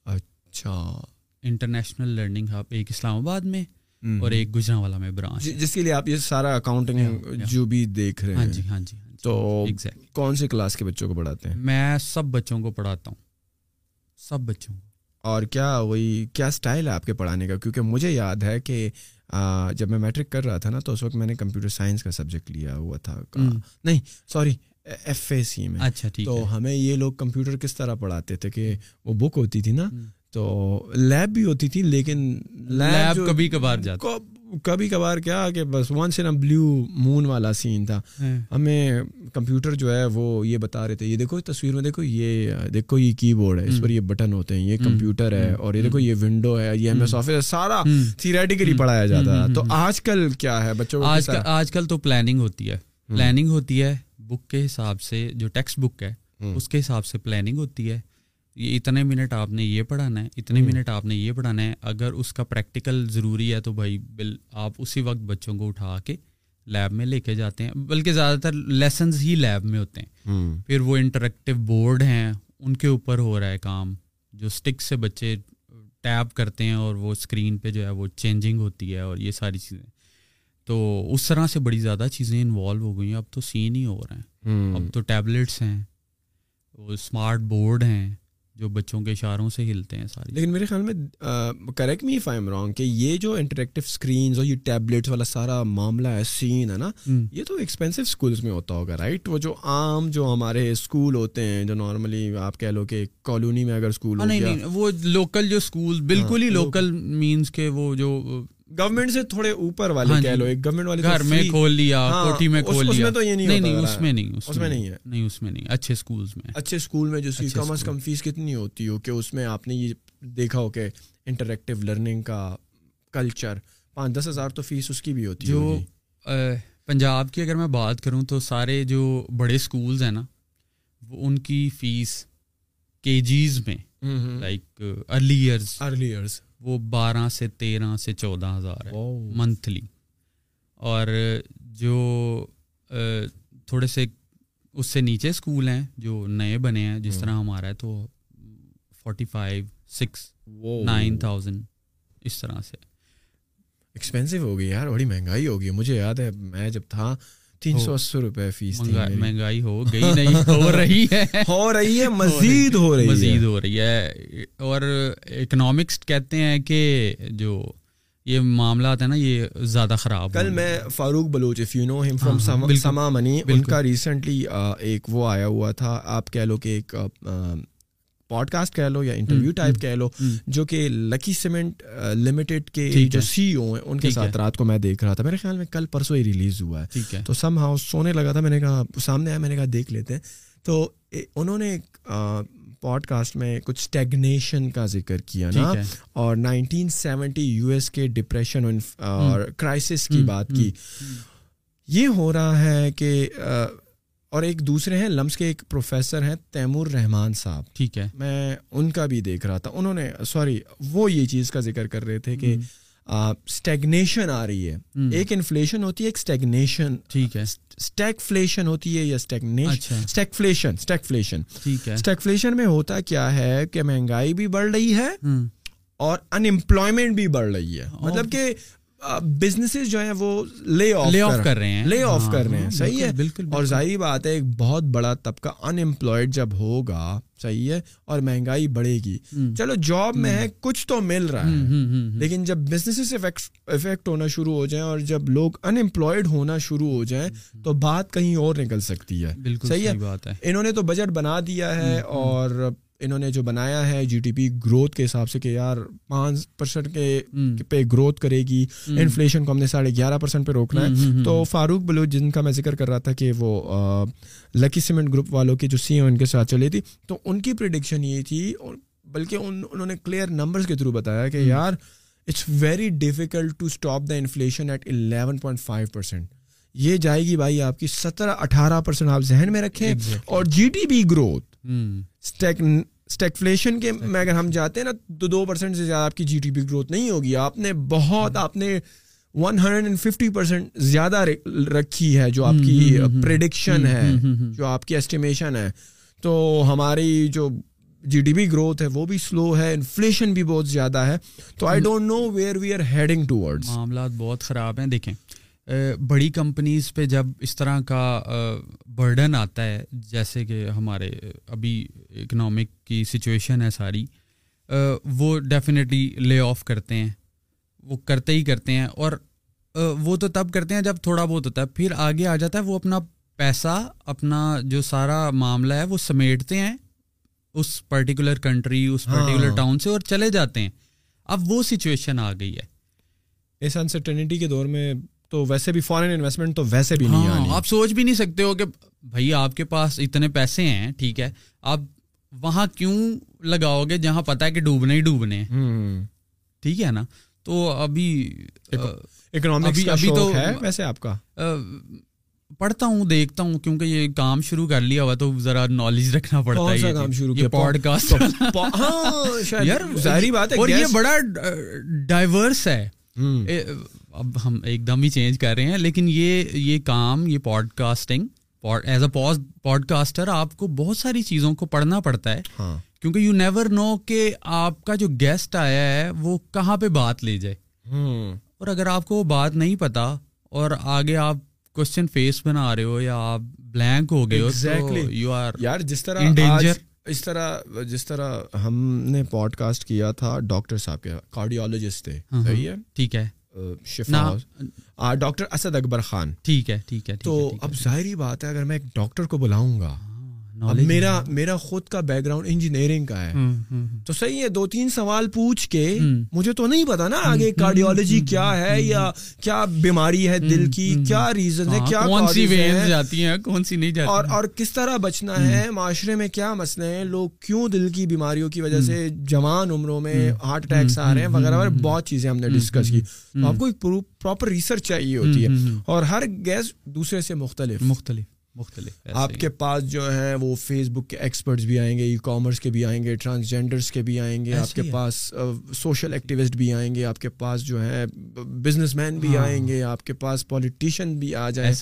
اچھا۔ انٹرنیشنل لرننگ ہب ایک اسلام آباد میں اور ایک گجرا والا میں برانچ جس کے لیے آپ یہ سارا اکاؤنٹنگ جو بھی دیکھ رہے ہیں۔ ہاں جی ہاں جی, ہاں جی۔ تو کون سے کلاس کے بچوں کو پڑھاتے ہیں؟ میں سب بچوں کو پڑھاتا ہوں۔ سب بچوں کو۔ اور کیا وہی کیا اسٹائل ہے آپ کے پڑھانے کا؟ کیونکہ مجھے یاد ہے کہ جب میں میٹرک کر رہا تھا نا تو اس وقت میں نے کمپیوٹر سائنس کا سبجیکٹ لیا ہوا تھا۔ نہیں سوری ایف اے سی میں۔ اچھا ٹھیک تو ہمیں یہ لوگ کمپیوٹر کس طرح پڑھاتے تھے کہ وہ بک ہوتی تھی نا تو لیب بھی ہوتی تھی لیکن لیب کبھی کبھار جاتا۔ کبھی کبھار کیا کہ بس ونس ان بلیو مون والا سین تھا۔ ہاں۔ ہمیں کمپیوٹر جو ہے وہ یہ بتا رہے تھے یہ دیکھو تصویر میں دیکھو یہ دیکھو یہ کی بورڈ ہے اس پر یہ بٹن ہوتے ہیں یہ کمپیوٹر ہے اور یہ دیکھو یہ ونڈو ہے یہ ایم ایس آفس سارا تھیریٹیکلی پڑھایا جاتا ہے تو آج کل کیا ہے بچوں آج کل تو پلاننگ ہوتی ہے۔ پلاننگ ہوتی ہے بک کے حساب سے جو ٹیکسٹ بک ہے اس کے حساب سے پلاننگ ہوتی ہے۔ یہ اتنے منٹ آپ نے یہ پڑھانا ہے اتنے منٹ آپ نے یہ پڑھانا ہے اگر اس کا پریکٹیکل ضروری ہے تو بھائی بل آپ اسی وقت بچوں کو اٹھا کے لیب میں لے کے جاتے ہیں۔ بلکہ زیادہ تر لیسنز ہی لیب میں ہوتے ہیں۔ پھر وہ انٹریکٹیو بورڈ ہیں ان کے اوپر ہو رہا ہے کام۔ جو اسٹک سے بچے ٹیپ کرتے ہیں اور وہ اسکرین پہ جو ہے وہ چینجنگ ہوتی ہے اور یہ ساری چیزیں۔ تو اس طرح سے بڑی زیادہ چیزیں انوالو ہو گئی ہیں۔ اب تو سین ہی ہو رہے ہیں۔ اب تو ٹیبلیٹس ہیں اسمارٹ بورڈ ہیں۔ جو بچوں کے اشاروں سے ہلتے ہیں ساری لیکن میرے خیال میں کریکٹ می فائم رانگ کہ یہ جو انٹریکٹیو اسکرینز اور یہ ٹیبلیٹس والا سارا معاملہ ہے سین ہے نا یہ تو ایکسپینسو اسکولس میں ہوتا ہوگا رائٹ وہ جو عام جو ہمارے اسکول ہوتے ہیں جو نارملی آپ کہہ لو کہ کالونی میں اگر اسکول ہاں، نہیں نہیں وہ لوکل جو اسکول بالکل ہی لوکل مینس کے وہ جو گورنمنٹ سے تھوڑے اوپر والے ہاں کہہ جی۔ لو ایک گورنمنٹ والے گھر میں کھول لیا ہاں، کوٹھی میں کھول لیا۔ تو یہ نہیں نہیں اس میں نہیں اس میں نہیں ہے۔ نہیں اس میں نہیں۔ اچھے اسکولس میں۔ اچھے اسکول میں جو کم از کم فیس کتنی ہوتی ہو کہ اس میں آپ نے یہ دیکھا ہو کہ انٹریکٹیو لرننگ کا کلچر پانچ دس ہزار تو فیس اس کی بھی ہوتی ہے جو پنجاب کی اگر میں بات کروں تو سارے جو بڑے اسکولز ہیں نا وہ ان کی فیس کے جیز میں like early years early years وہ بارہ سے تیرہ سے چودہ ہزار ہے منتھلی اور جو تھوڑے سے اس سے نیچے اسکول ہیں جو نئے بنے ہیں جس طرح ہمارا ہے تو forty five six nine thousand اس طرح سے۔ ایکسپینسو ہو گئی یار بڑی مہنگائی ہوگی مجھے یاد ہے میں جب تھا تین سو اسی روپے فیس مہنگائی ہو گئی نہیں ہو رہی ہے۔ ہو رہی ہے مزید ہو رہی ہے۔ مزید ہو رہی ہے۔ اور اکنامکس کہتے ہیں کہ جو یہ معاملات ہیں نا یہ زیادہ خراب کل میں Farooq Baloch if you know ہم فرام سما منی ان کا ریسنٹلی ایک وہ آیا ہوا تھا۔ آپ کہہ لو کہ ایک پوڈ کاسٹ کہہ لو یا انٹرویو ٹائپ کہہ لو جو کہ لکی سیمنٹ لمیٹڈ کے جو سی او ہیں ان کے ساتھ رات کو میں دیکھ رہا تھا۔ میرے خیال میں کل پرسوں ہی ریلیز ہوا ہے۔ تو سم ہاؤس سونے لگا تھا میں نے کہا سامنے آیا میں نے کہا دیکھ لیتے ہیں۔ تو انہوں نے پوڈ کاسٹ میں کچھ اسٹیگنیشن کا ذکر کیا نا۔ اور نائنٹین سیونٹی یو ایس کے ڈپریشن اور کرائسس کی بات کی۔ یہ ہو رہا ہے کہ اور ایک دوسرے ہیں لمس کے ایک پروفیسر ہیں تیمور رحمان صاحب۔ ٹھیک ہے۔ میں ان کا بھی دیکھ رہا تھا۔ انہوں نے سوری وہ یہ چیز کا ذکر کر رہے تھے کہ اسٹیگنیشن آ رہی ہے۔ ایک انفلیشن ہوتی ہے ایک اسٹیگنیشن ٹھیک ہے۔ اسٹیگفلیشن ہوتی ہے یا اسٹیگنیشن ٹھیک ہے۔ اسٹیگفلیشن میں ہوتا کیا ہے کہ مہنگائی بھی بڑھ رہی ہے اور انمپلائمنٹ بھی بڑھ رہی ہے۔ مطلب کہ بزنسز جو ہیں وہ لے آف لے آف کر رہے ہیں۔ لے آف کر رہے ہیں۔ صحیح ہے؟ بالکل اور ظاہری بات ہے ایک بہت بڑا طبقہ ان امپلائڈ جب ہوگا صحیح ہے اور مہنگائی بڑھے گی۔ چلو جاب میں ہے کچھ تو مل رہا ہے۔ لیکن جب بزنس افیکٹ ہونا شروع ہو جائیں اور جب لوگ ان امپلائڈ ہونا شروع ہو جائیں تو بات کہیں اور نکل سکتی ہے۔ صحیح ہے؟ انہوں نے تو بجٹ بنا دیا ہے اور انہوں نے جو بنایا ہے جی ڈی پی گروتھ کے حساب سے کہ یار پانچ پرسینٹ کے پہ گروتھ کرے گی۔ انفلیشن کو ہم نے ساڑھے گیارہ پرسینٹ پہ روکنا ہے۔ تو فاروق بلوچ جن کا میں ذکر کر رہا تھا کہ وہ لکی سیمنٹ گروپ والوں کی جو سی او ان کے ساتھ چلی تھی۔ تو ان کی پریڈکشن یہ تھی بلکہ انہوں نے کلیئر نمبرس کے تھرو بتایا کہ یار it's very difficult to stop the inflation at eleven point five percent یہ جائے گی بھائی آپ کی سترہ اٹھارہ پرسینٹ آپ ذہن میں رکھیں۔ اور جی ٹی پی گروتھ اسٹیکفلیشن کے میں اگر ہم جاتے ہیں نا تو دو پرسینٹ سے زیادہ آپ کی جی ٹی پی گروتھ نہیں ہوگی۔ آپ نے بہت آپ نے one hundred and fifty percent زیادہ رکھی ہے جو آپ کی پریڈکشن ہے جو آپ کی اسٹیمیشن ہے۔ تو ہماری جو جی ڈی پی گروتھ ہے وہ بھی سلو ہے انفلیشن بھی بہت زیادہ ہے۔ تو I don't know where we are heading toward معاملات بہت خراب ہیں۔ دیکھیں بڑی کمپنیز پہ جب اس طرح کا برڈن آتا ہے جیسے کہ ہمارے ابھی اکنامک کی سچویشن ہے ساری وہ ڈیفینیٹلی لے آف کرتے ہیں وہ کرتے ہی کرتے ہیں اور وہ تو تب کرتے ہیں جب تھوڑا بہت ہوتا ہے پھر آگے آ جاتا ہے وہ اپنا پیسہ اپنا جو سارا معاملہ ہے وہ سمیٹتے ہیں اس پرٹیکولر کنٹری اس پرٹیکولر ہاں۔ ٹاؤن سے اور چلے جاتے ہیں اب وہ سچویشن آ گئی ہے اس انسرٹنٹی کے دور میں تو ویسے بھی فارن انویسٹمنٹ تو ویسے بھی نہیں ہاں آپ سوچ بھی نہیں سکتے ہو کہ بھائی آپ کے پاس اتنے پیسے ہیں ٹھیک ہے آپ وہاں کیوں لگاؤ گے جہاں پتا ہے کہ ڈوبنے ہی ڈوبنے ٹھیک ہے نا؟ تو ابھی ابھی تو ویسے آپ کا؟ پڑھتا ہوں دیکھتا ہوں کیونکہ یہ کام شروع کر لیا ہوا تو ذرا نالج رکھنا پڑتا ہے کام شروع کیا؟ پوڈ کاسٹ یار ظاہری بات ہے اور یہ بڑا ڈائیورس ہے۔ اب ہم ایک دم ہی چینج کر رہے ہیں لیکن یہ یہ کام یہ podcasting as a podcaster آپ کو بہت ساری چیزوں کو پڑھنا پڑتا ہے۔ ہاں۔ کیونکہ یو نیور نو کہ آپ کا جو گیسٹ آیا ہے وہ کہاں پہ بات لے جائے۔ اور اگر آپ کو وہ بات نہیں پتا اور آگے آپ کوشچن فیس بنا رہے ہو یا آپ بلینک ہو گئے ہو یو آر یار جس طرح اس طرح جس طرح ہم نے پوڈ کاسٹ کیا تھا ڈاکٹر صاحب کے کارڈیولوجسٹ تھے۔ ہاں، ہاں۔ صحیح ہے؟ ٹھیک ہے۔ شفا ڈاکٹر اسد اکبر خان۔ ٹھیک ہے ٹھیک ہے تو اب ظاہری بات ہے اگر میں ایک ڈاکٹر کو بلاؤں گا میرا میرا خود کا بیک گراؤنڈ انجینئرنگ کا ہے۔ تو صحیح ہے دو تین سوال پوچھ کے مجھے تو نہیں پتا نا آگے کارڈیولوجی کیا ہے یا کیا بیماری ہے دل کی کیا ریزن ہے کیا کون سی جاتی ہیں کون سی نہیں جاتی اور اور کس طرح بچنا ہے؟ معاشرے میں کیا مسئلے ہیں؟ لوگ کیوں دل کی بیماریوں کی وجہ سے جوان عمروں میں ہارٹ اٹیکس آ رہے ہیں؟ وغیرہ وغیرہ۔ بہت چیزیں ہم نے ڈسکس کی۔ تو آپ کو ایک پراپر ریسرچ چاہیے ہوتی ہے۔ اور ہر گیس دوسرے سے مختلف۔ مختلف۔ مختلف آپ کے پاس جو ہے وہ فیس بک کے ایکسپرٹس بھی آئیں گے ای کامرس کے بھی آئیں گے ٹرانسجینڈرس کے بھی آئیں گے آپ کے پاس سوشل ایکٹیوسٹ بھی آئیں گے آپ کے پاس جو ہے بزنس مین بھی ہاں۔ آئیں گے آپ کے پاس پولیٹیشین بھی آ جائیں۔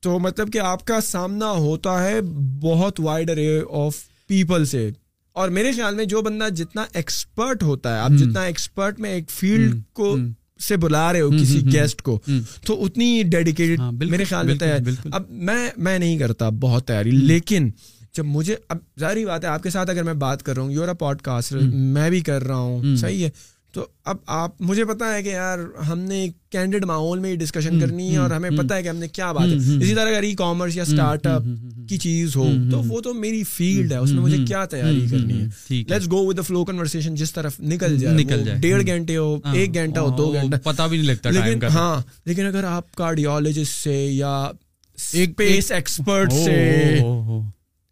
تو مطلب کہ آپ کا سامنا ہوتا ہے بہت وائڈ ارے آف پیپل سے۔ اور میرے خیال میں جو بندہ جتنا ایکسپرٹ ہوتا ہے آپ جتنا ایکسپرٹ میں ایک فیلڈ کو سے بلا رہے ہو کسی گیسٹ کو تو اتنی ڈیڈیکیٹڈ ہاں، میرے خیال میں۔ اب میں میں نہیں کرتا بہت تیاری۔ لیکن جب مجھے اب ظاہری بات ہے آپ کے ساتھ اگر میں بات کر رہا ہوں یور اے پوڈ کاسٹ میں بھی کر رہا ہوں صحیح ہے۔ تو اب آپ مجھے پتا ہے کہ یار ہم نے کینڈیڈ ماحول میں ڈسکشن کرنی ہے اور ہمیں پتا ہے کہ ہم نے کیا بات ہے اسی طرح اگر ای کامرس یا اسٹارٹ اپ کی چیز ہو تو وہ تو میری فیلڈ ہے اس میں مجھے کیا تیاری کرنی ہے let's go with flow conversation جس طرف نکل جائے نکل جائے۔ ڈیڑھ گھنٹے ہو ایک گھنٹہ ہو دو گھنٹہ پتا بھی نہیں لگتا لیکن ہاں لیکن اگر آپ کارڈیولوجسٹ سے یا اسپیس ایکسپرٹ سے۔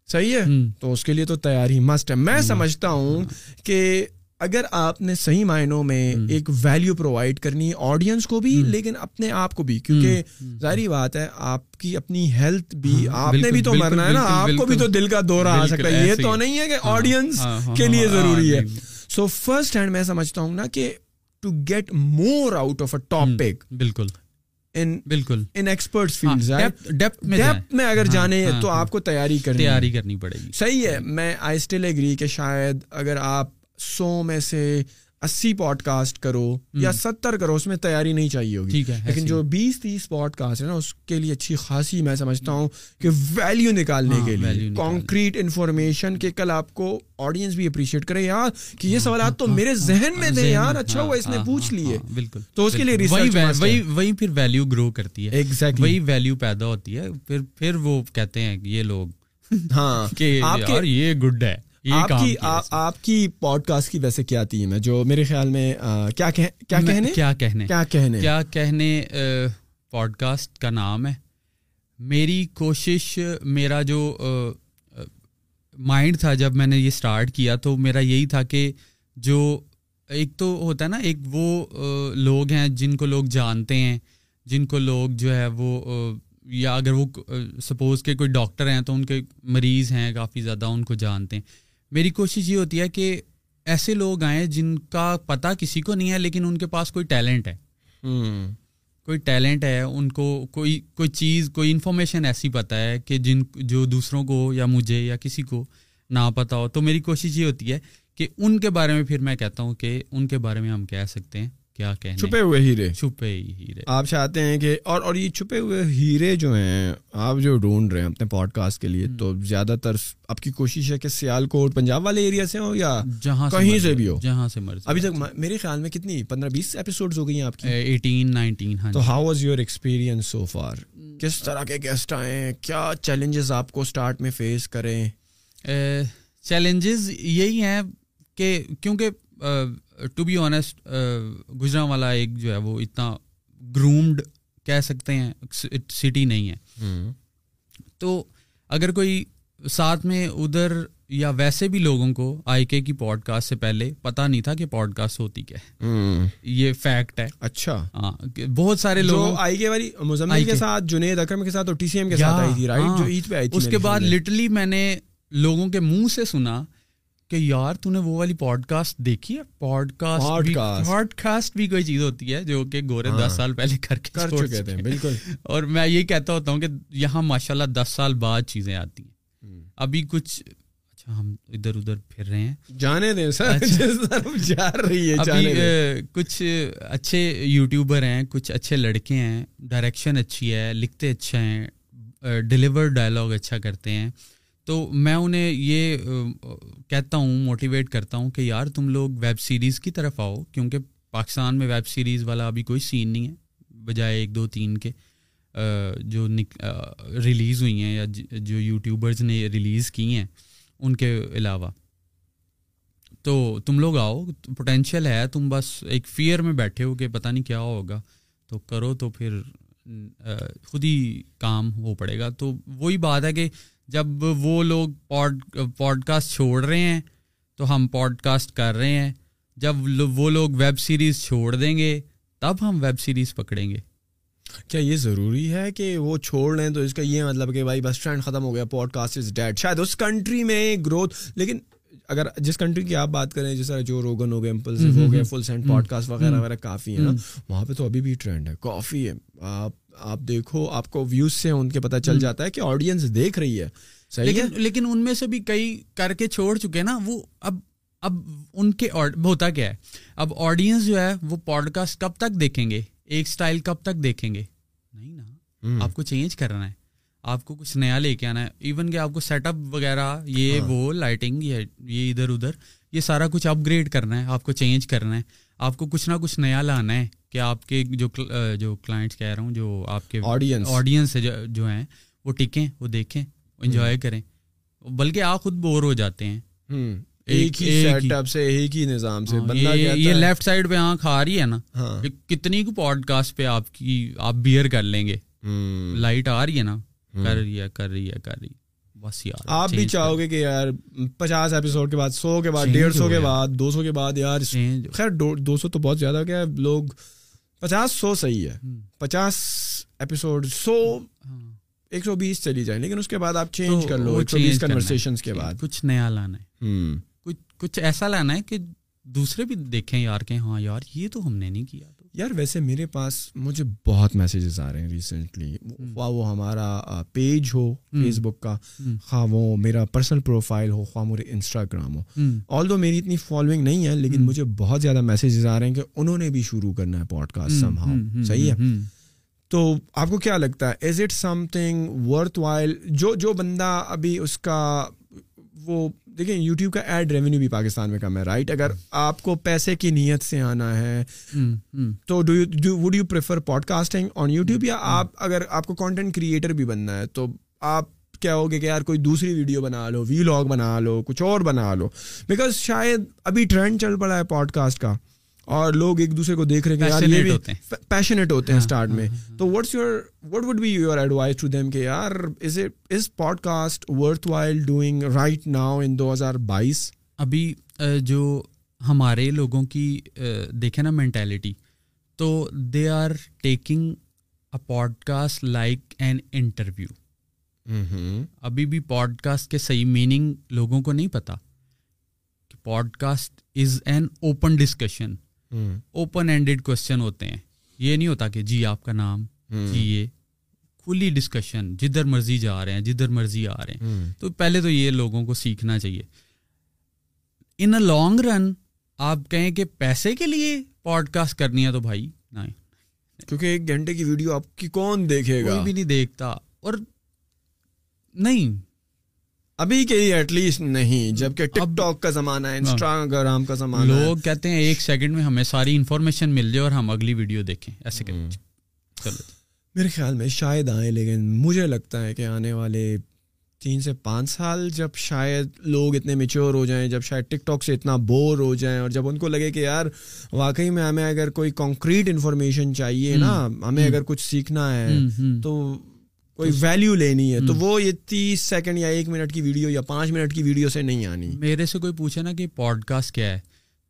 صحیح ہے۔ تو اس کے لیے تو تیاری مسٹ ہے میں سمجھتا ہوں کہ اگر آپ نے صحیح معنوں میں ایک ویلیو پرووائڈ کرنی ہے آڈینس کو بھی لیکن اپنے آپ کو بھی کیونکہ ظاہری بات ہے آپ کی اپنی ہیلتھ بھی آپ نے بھی تو مرنا ہے نا آپ کو بھی تو۔ دل کا دورہ آ سکتا ہے یہ تو ہی۔ نہیں ہے کہ ہاں، آڈینس ہاں، ہاں، کے لیے ہاں، ضروری ہے۔ سو فرسٹ ہینڈ میں سمجھتا ہوں نا کہ to get more out of a topic بالکل. ان ہاں، فیلڈ میں اگر ہاں، جانے ہاں، تو ہاں۔ آپ کو تیاری کرنی تیاری کرنی پڑے گی۔ صحیح ہے میں آئی اسٹل ایگری کہ شاید اگر آپ سو میں سے اسی پوڈ کاسٹ کرو یا ستر کرو اس میں تیاری نہیں چاہیے ہوگی۔ ٹھیک ہے لیکن جو بیس تیس پوڈ کاسٹ ہے نا اس کے لیے اچھی خاصی میں سمجھتا ہوں کہ ویلیو نکالنے ہاں، کے لیے۔ کانکریٹ انفارمیشن کہ کل آپ کو آڈینس بھی اپریشیٹ کرے۔ یار کہ یہ سوالات تو میرے ذہن میں تھے یار اچھا ہوا اس نے پوچھ لیے۔ بالکل تو اس کے لیے وہی پھر ویلیو گرو کرتی ہے۔ ایگزیکٹلی وہی ویلیو پیدا ہوتی ہے۔ پھر پھر وہ کہتے ہیں یہ لوگ ہاں کہ آپ کے یار یہ گڈ ہے۔ آپ کی پوڈ کاسٹ کی ویسے کیا تھیم ہے جو میرے خیال میں کیا کہنے؟ کیا کہنے؟ کیا کہنے؟ کیا کہنے پوڈ کاسٹ کا نام ہے؟ میری کوشش میرا جو مائنڈ تھا جب میں نے یہ سٹارٹ کیا تو میرا یہی تھا کہ جو ایک تو ہوتا ہے نا ایک وہ لوگ ہیں جن کو لوگ جانتے ہیں جن کو لوگ جو ہے وہ یا اگر وہ سپوز کہ کوئی ڈاکٹر ہیں تو ان کے مریض ہیں کافی زیادہ ان کو جانتے ہیں۔ میری کوشش یہ ہوتی ہے کہ ایسے لوگ آئیں جن کا پتہ کسی کو نہیں ہے لیکن ان کے پاس کوئی ٹیلنٹ ہے۔ کوئی ٹیلنٹ ہے ان کو کوئی کوئی چیز کوئی انفارمیشن ایسی پتہ ہے کہ جن جو دوسروں کو یا مجھے یا کسی کو نہ پتہ ہو۔ تو میری کوشش یہ ہوتی ہے کہ ان کے بارے میں پھر میں کہتا ہوں کہ ان کے بارے میں ہم کہہ سکتے ہیں۔ کیا کہنے چھپے ہوئے ہیرے۔ چھپے ہیرے۔ آپ چاہتے ہیں کہ اور اور یہ چھپے ہوئے ہیرے جو ہیں آپ جو ڈھونڈ رہے ہیں اپنے پوڈ کاسٹ کے لیے تو زیادہ تر آپ کی کوشش ہے کہ سیال کوٹ پنجاب والے ایریا سے ہو یا جہاں کہیں سے بھی ہو؟ جہاں سے مرضی ابھی تک میرے خیال میں کتنی؟ پندرہ بیس ایپیسوڈز ہو گئی ہیں آپ کی۔ ایٹین نائنٹین ہاں تو how was your experience so far کس طرح کے گیسٹ آئے ہیں؟ کیا چیلنجز آپ کو اسٹارٹ میں فیس کریں؟ چیلنجز یہی ہیں کہ کیونکہ ٹو بی آنیسٹ گجرا والا ایک جو ہے وہ اتنا گرومڈ کہہ سکتے ہیں سٹی نہیں ہے تو اگر کوئی ساتھ میں ادھر یا ویسے بھی لوگوں کو آئی کے کی پوڈ کاسٹ سے پہلے پتا نہیں تھا کہ پوڈ کاسٹ ہوتی کیا ہے یہ فیکٹ ہے اچھا ہاں بہت سارے لوگ آئی کے والی مزمل کے ساتھ جنید اکرم کے ساتھ اور ٹی سی ایم کے ساتھ آئی تھی رائٹ جو عید پہ آئی تھی اس کے بعد لٹرلی میں نے لوگوں کے منہ سے سنا کہ یار تو نے وہ والی پوڈ کاسٹ دیکھی ہے؟ پوڈ کاسٹ پوڈ کاسٹ بھی کوئی چیز ہوتی ہے جو کہ گورے دس سال پہلے کر کے کر چکے تھے بالکل۔ اور میں یہ کہتا ہوتا ہوں کہ یہاں ماشاء اللہ دس سال بعد چیزیں آتی ہیں۔ ابھی کچھ اچھا ہم ادھر ادھر پھر رہے ہیں۔ جانے دیں سر جس طرف جا رہی ہے ابھی کچھ اچھے یوٹیوبر ہیں کچھ اچھے لڑکے ہیں ڈائریکشن اچھی ہے لکھتے اچھا ہیں ڈلیور ڈائلاگ اچھا کرتے ہیں۔ تو میں انہیں یہ کہتا ہوں موٹیویٹ کرتا ہوں کہ یار تم لوگ ویب سیریز کی طرف آؤ، کیونکہ پاکستان میں ویب سیریز والا ابھی کوئی سین نہیں ہے، بجائے ایک دو تین کے جو ریلیز ہوئی ہیں یا جو یوٹیوبرز نے ریلیز کی ہیں ان کے علاوہ۔ تو تم لوگ آؤ پوٹینشیل ہے، تم بس ایک فیئر میں بیٹھے ہو کہ پتہ نہیں کیا ہوگا۔ تو کرو تو پھر خود ہی کام ہو پڑے گا۔ تو وہی بات ہے کہ جب وہ لوگ پوڈ پوڈ کاسٹ چھوڑ رہے ہیں تو ہم پوڈ کاسٹ کر رہے ہیں۔ جب وہ لوگ ویب سیریز چھوڑ دیں گے تب ہم ویب سیریز پکڑیں گے۔ کیا یہ ضروری ہے کہ وہ چھوڑ لیں تو اس کا یہ مطلب کہ بھائی بس ٹرینڈ ختم ہو گیا پوڈ کاسٹ از ڈیڈ۔ شاید اس کنٹری میں گروتھ لیکن اگر جس کنٹری کی آپ بات کریں جس طرح جو روگن ہو گئے امپلس ہو گئے فل سینڈ پوڈ کاسٹ وغیرہ وغیرہ کافی ہے نا۔ وہاں پہ تو ابھی بھی ٹرینڈ ہے کافی ہے۔ آپ آپ دیکھو آپ کو ویوز سے ان کے پتہ چل جاتا ہے کہ آڈینس دیکھ رہی ہے۔ لیکن لیکن ان میں سے بھی کئی کر کے چھوڑ چکے نا وہ اب اب ان کے ہوتا کیا ہے؟ اب آڈینس جو ہے وہ پوڈ کاسٹ کب تک دیکھیں گے؟ ایک اسٹائل کب تک دیکھیں گے؟ نہیں نا۔ آپ کو چینج کرنا ہے۔ آپ کو کچھ نیا لے کے آنا ہے۔ ایون کہ آپ کو سیٹ اپ وغیرہ یہ ہاں۔ وہ لائٹنگ یہ ادھر ادھر یہ سارا کچھ اپ گریڈ کرنا ہے آپ کو چینج کرنا ہے۔ آپ کو کچھ نہ کچھ نیا لانا ہے۔ کہ آپ کے جو جو کلائنٹس کہہ رہا ہوں جو آپ کے آڈینس آڈینس جو ہیں وہ ٹکیں وہ دیکھیں انجوائے کریں۔ بلکہ آپ خود بور ہو جاتے ہیں۔ ایک ہی سیٹ اپ سے ایک ہی نظام سے۔ بندہ یہ لیفٹ سائڈ پہ آنکھ آ رہی ہے نا ہاں۔ کتنی پوڈ کاسٹ پہ آپ کی آپ بیئر کر لیں گے۔ لائٹ آ رہی ہے نا۔ کر رہی ہے کر رہی ہے کر رہی ہے۔ بس یار آپ بھی چاہو گے کہ یار پچاس ایپیسوڈ کے بعد سو کے بعد ڈیڑھ سو کے بعد دو سو کے بعد یار خیر دو سو تو بہت زیادہ کیا لوگ پچاس سو صحیح ہے۔ پچاس ایپیسوڈ سو ہاں۔ ایک سو بیس چلی جائیں لیکن اس کے بعد آپ چینج کر لو ایک سو بیس کنورسیشن کے بعد۔ کچھ نیا لانا ہے۔ کچھ کچھ ایسا لانا ہے کہ دوسرے بھی دیکھیں یار کہ ہاں یار یہ تو ہم نے نہیں کیا یار ویسے میرے پاس مجھے بہت میسیجز آ رہے ہیں ریسنٹلی خواہ وہ ہمارا پیج ہو فیس بک کا خواہ وہ میرا پرسنل پروفائل ہو خواہ میرے انسٹاگرام ہو. آل دو میری اتنی فالوئنگ نہیں ہے لیکن مجھے بہت زیادہ میسیجز آ رہے ہیں کہ انہوں نے بھی شروع کرنا ہے پوڈ کاسٹ سم ہاؤ صحیح ہے؟ تو آپ کو کیا لگتا ہے؟ Is it something worthwhile جو جو بندہ ابھی اس کا وہ دیکھیں یوٹیوب کا ایڈ ریونیو بھی پاکستان میں کم ہے رائٹ اگر آپ کو پیسے کی نیت سے آنا ہے تو do you would you prefer podcasting on YouTube یا آپ اگر آپ کو کانٹینٹ کریئٹر بھی بننا ہے تو آپ کیا ہوگے کہ یار کوئی دوسری ویڈیو بنا لو وی لاگ بنا لو کچھ اور بنا لو۔ بیکاز شاید ابھی ٹرینڈ چل پڑا ہے پوڈ کاسٹ کا۔ اور لوگ ایک دوسرے کو دیکھ رہے ہیں پیشنیٹ ہوتے ہیں۔ اسٹارٹ ہاں، میں۔ ہاں، ہاں۔ تو what's your what would be your advice to them کہ یار is it is podcast worthwhile doing right now in دو ہزار بائیس ابھی جو ہمارے لوگوں کی دیکھیں نا مینٹیلٹی تو they are taking a podcast like an interview ابھی بھی پوڈ کاسٹ کے صحیح میننگ لوگوں کو نہیں پتا کہ podcast is an open discussion open ended question ہوتے ہیں۔ یہ نہیں ہوتا کہ جی آپ کا نام جی یہ۔ کھلی ڈسکشن جدھر مرضی جا رہے ہیں جدھر مرضی آ رہے ہیں۔ تو پہلے تو یہ لوگوں کو سیکھنا چاہیے۔ ان اے لانگ رن آپ کہیں کہ پیسے کے لیے پوڈ کاسٹ کرنی ہے تو بھائی نہیں کیونکہ ایک گھنٹے کی ویڈیو آپ کی کون دیکھے گا؟ کوئی بھی نہیں دیکھتا۔ اور نہیں ابھی کے لیے ایٹ لیسٹ نہیں جبکہ ٹک ٹاک کا زمانہ ہے انسٹاگرام کا زمانہ لوگ کہتے ہیں ایک سیکنڈ میں ہمیں ساری انفارمیشن مل جائے اور ہم اگلی ویڈیو دیکھیں۔ ایسے کریں۔ چلو۔ میرے خیال میں شاید آئیں لیکن مجھے لگتا ہے کہ آنے والے تین سے پانچ سال جب شاید لوگ اتنے میچور ہو جائیں جب شاید ٹک ٹاک سے اتنا بور ہو جائیں اور جب ان کو لگے کہ یار واقعی میں ہمیں اگر کوئی کانکریٹ انفارمیشن چاہیے نا ہمیں اگر کچھ سیکھنا ہے تو کوئی ویلیو لینی ہے تو وہ یہ تیس سیکنڈ یا ایک منٹ کی ویڈیو یا پانچ منٹ کی ویڈیو سے نہیں آنی۔ میرے سے کوئی پوچھے نا کہ پوڈ کاسٹ کیا ہے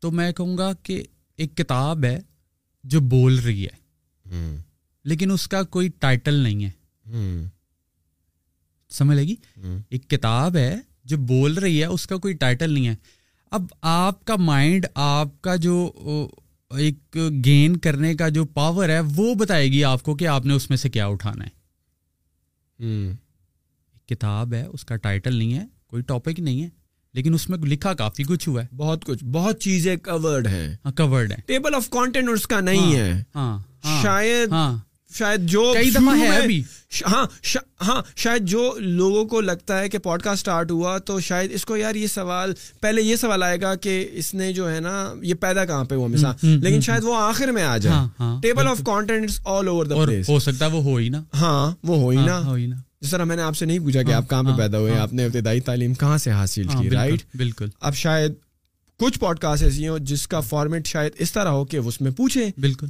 تو میں کہوں گا کہ ایک کتاب ہے جو بول رہی ہے لیکن اس کا کوئی ٹائٹل نہیں ہے۔ سمجھ لے گی ایک کتاب ہے جو بول رہی ہے اس کا کوئی ٹائٹل نہیں ہے۔ اب آپ کا مائنڈ آپ کا جو ایک گین کرنے کا جو پاور ہے وہ بتائے گی آپ کو کہ آپ نے اس میں سے کیا اٹھانا ہے۔ کتاب ہے اس کا ٹائٹل نہیں ہے کوئی ٹاپک نہیں ہے لیکن اس میں لکھا کافی کچھ ہوا ہے۔ بہت کچھ بہت چیزیں کورڈ ہیں۔ ہاں کورڈ ہے ٹیبل آف کانٹینٹ اس کا نہیں ہاں، ہے۔ ہاں, ہاں، شاید ہاں۔ شاید جو کئی دفعہ ہے ابھی ہاں ہاں شاید جو لوگوں کو لگتا ہے کہ پوڈ کاسٹ اسٹارٹ ہوا تو شاید اس کو یار یہ سوال پہلے یہ سوال آئے گا کہ اس نے جو ہے نا یہ پیدا کہاں پہ ہوا مثال؟ لیکن شاید وہ آخر میں آ جائے۔ Table of content all over the place ہو سکتا ہے وہ ہو ہی نا۔ ہاں وہ ہو ہی نا۔ جس طرح میں نے آپ سے نہیں پوچھا کہ آپ کہاں پہ پیدا ہوئے آپ نے ابتدائی تعلیم کہاں سے حاصل کی رائٹ بالکل۔ اب شاید کچھ پوڈ کاسٹ ایسی ہوں جس کا فارمیٹ شاید اس طرح ہو کہ اس میں پوچھے بالکل۔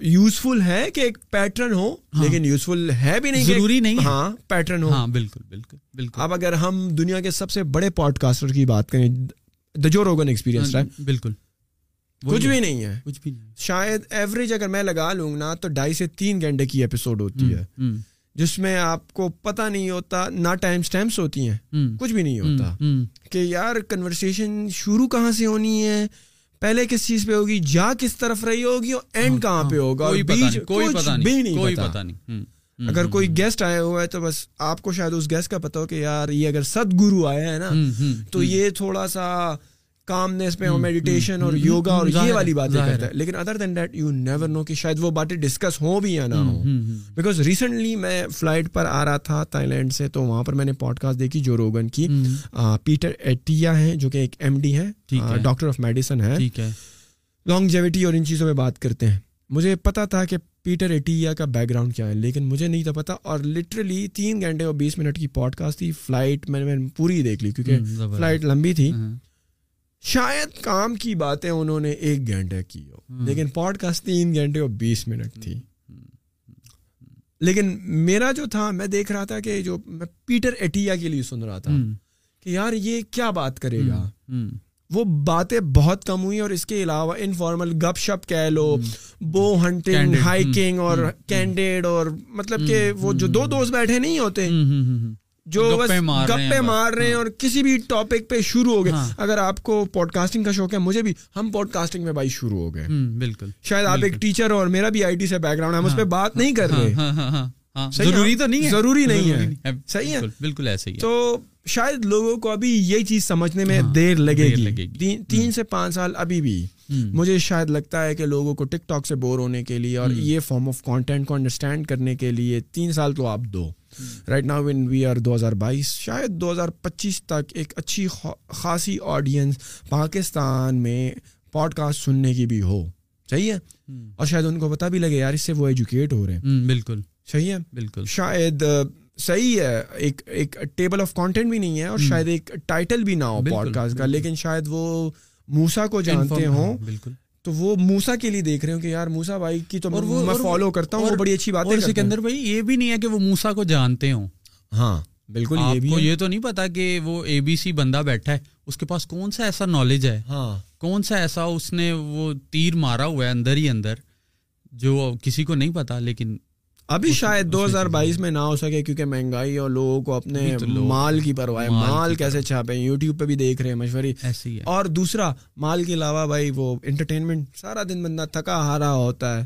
یوزفل ہے کہ ایک پیٹرن ہو ہاں۔ لیکن یوزفل ہے بھی نہیں ضروری نہیں ہاں پیٹرن ہو۔ ہاں بالکل بالکل بالکل۔ اب اگر ہم دنیا کے سب سے بڑے پوڈ کاسٹر کی بات کریں جو روگن ایکسپیرینس بالکل۔ کچھ بھی نہیں ہے۔ کچھ بھی شاید ایوریج اگر میں لگا لوں نا تو ڈھائی سے تین گھنٹے کی ایپیسوڈ ہوتی ہے۔ جس میں آپ کو پتہ نہیں ہوتا نہ ٹائم اسٹیمپس ہوتی ہیں۔ کچھ بھی نہیں ہوتا۔ کہ یار کنورسیشن شروع کہاں سے ہونی ہے؟ پہلے کس چیز پہ ہوگی؟ جا کس طرف رہی ہوگی اور اینڈ ہاں، کہاں پہ ہاں، ہوگا کوئی پتا نہیں اگر کوئی گیسٹ آیا ہوا ہے تو بس آپ کو شاید اس گیسٹ کا پتا ہو کہ یار یہ اگر ست گرو آیا ہے نا تو یہ تھوڑا سا کامنس پہ اور میڈیٹیشن اور یوگا اور یہ والی باتیں کرتا ہے لیکن other than that you never know کہ شاید وہ باتیں ڈسکس ہوں بھی یا نہ ہوں بیکاز ریسنٹلی میں فلائٹ پر آ رہا تھا تھائی لینڈ سے تو وہاں پر میں نے پوڈ کاسٹ دیکھی جو روگن کی پیٹر ایٹیا ہیں جو کہ ایک ایم ڈی ہے ڈاکٹر آف میڈیسن ہے لانگجیوٹی اور ان چیزوں پہ بات کرتے ہیں مجھے پتا تھا کہ پیٹر ایٹیا کا بیک گراؤنڈ کیا ہے لیکن مجھے نہیں تھا پتا اور لٹرلی تین گھنٹے اور بیس منٹ کی پوڈ کاسٹ تھی فلائٹ میں نے پوری دیکھ لی کیونکہ فلائٹ لمبی تھی۔ شاید کام کی باتیں انہوں نے ایک گھنٹے کی ہو۔ لیکن پوڈ کاسٹ تین گھنٹے اور بیس منٹ تھی۔ لیکن میرا جو تھا میں دیکھ رہا تھا کہ جو میں پیٹر ایٹیا کے لیے سن رہا تھا کہ یار یہ کیا بات کرے گا؟ وہ باتیں بہت کم ہوئی اور اس کے علاوہ انفارمل گپ شپ کہہ لو بو ہنٹنگ ہائکنگ اور کینڈیڈ اور مطلب کہ وہ جو دو دوست بیٹھے نہیں ہوتے۔ جو گپے مار رہے ہیں اور کسی بھی ٹاپک پہ شروع ہو گئے۔ ہاں۔ اگر آپ کو پوڈ کاسٹنگ کا شوق ہے مجھے بھی ہم پوڈ کاسٹنگ میں بھائی شروع ہو گئے۔ بالکل۔ شاید آپ ایک ٹیچر اور میرا بھی آئی ٹی سے بیک گراؤنڈ ہے ہم اس پہ ہاں۔ بات نہیں کر رہے۔ ہاں، ضروری تو نہیں ضروری نہیں ہے۔ صحیح ہے۔ بالکل ایسے ہی تو شاید لوگوں کو ابھی یہ چیز سمجھنے میں دیر لگے گی۔ تین سے پانچ سال ابھی بھی۔ مجھے شاید لگتا ہے کہ لوگوں کو ٹک ٹاک سے بور ہونے کے لیے اور یہ فارم آف کانٹینٹ کو انڈرسٹینڈ کرنے کے لیے تین سال تو آپ دو۔ Right now when we are دو ہزار بائیس شاید دو ہزار پچیس تک ایک اچھی خاصی آڈینس پاکستان میں پوڈ کاسٹ سننے کی بھی ہو صحیح ہے اور شاید ان کو پتا بھی لگے یار اس سے وہ ایجوکیٹ ہو رہے ہیں بالکل صحیح ہے بالکل شاید صحیح ہے ایک ایک ٹیبل آف کانٹینٹ بھی نہیں ہے اور شاید ایک ٹائٹل بھی نہ ہو پوڈ کاسٹ کا لیکن شاید وہ موسا کو جانتے ہوں بالکل تو وہ موسا کے لیے دیکھ رہے ہوں کہ یار موسا بھائی کی تو میں فالو کرتا ہوں وہ بڑی اچھی بات ہے سکندر بھائی یہ بھی نہیں ہے کہ وہ موسا کو جانتے ہوں۔ ہاں بالکل یہ بھی یہ تو نہیں پتا کہ وہ اے بی سی بندہ بیٹھا ہے۔ اس کے پاس کون سا ایسا نالج ہے؟ ہاں۔ کون سا ایسا اس نے وہ تیر مارا ہوا ہے اندر ہی اندر جو کسی کو نہیں پتا لیکن ابھی شاید دو ہزار بائیس میں نہ ہو سکے کیونکہ مہنگائی اور لوگوں کو اپنے مال کی پرواہ مال کیسے چھاپے یوٹیوب پہ بھی دیکھ رہے ہیں مشوری اور دوسرا مال کے علاوہ بھائی وہ انٹرٹینمنٹ سارا دن بندہ تھکا ہارا ہوتا ہے۔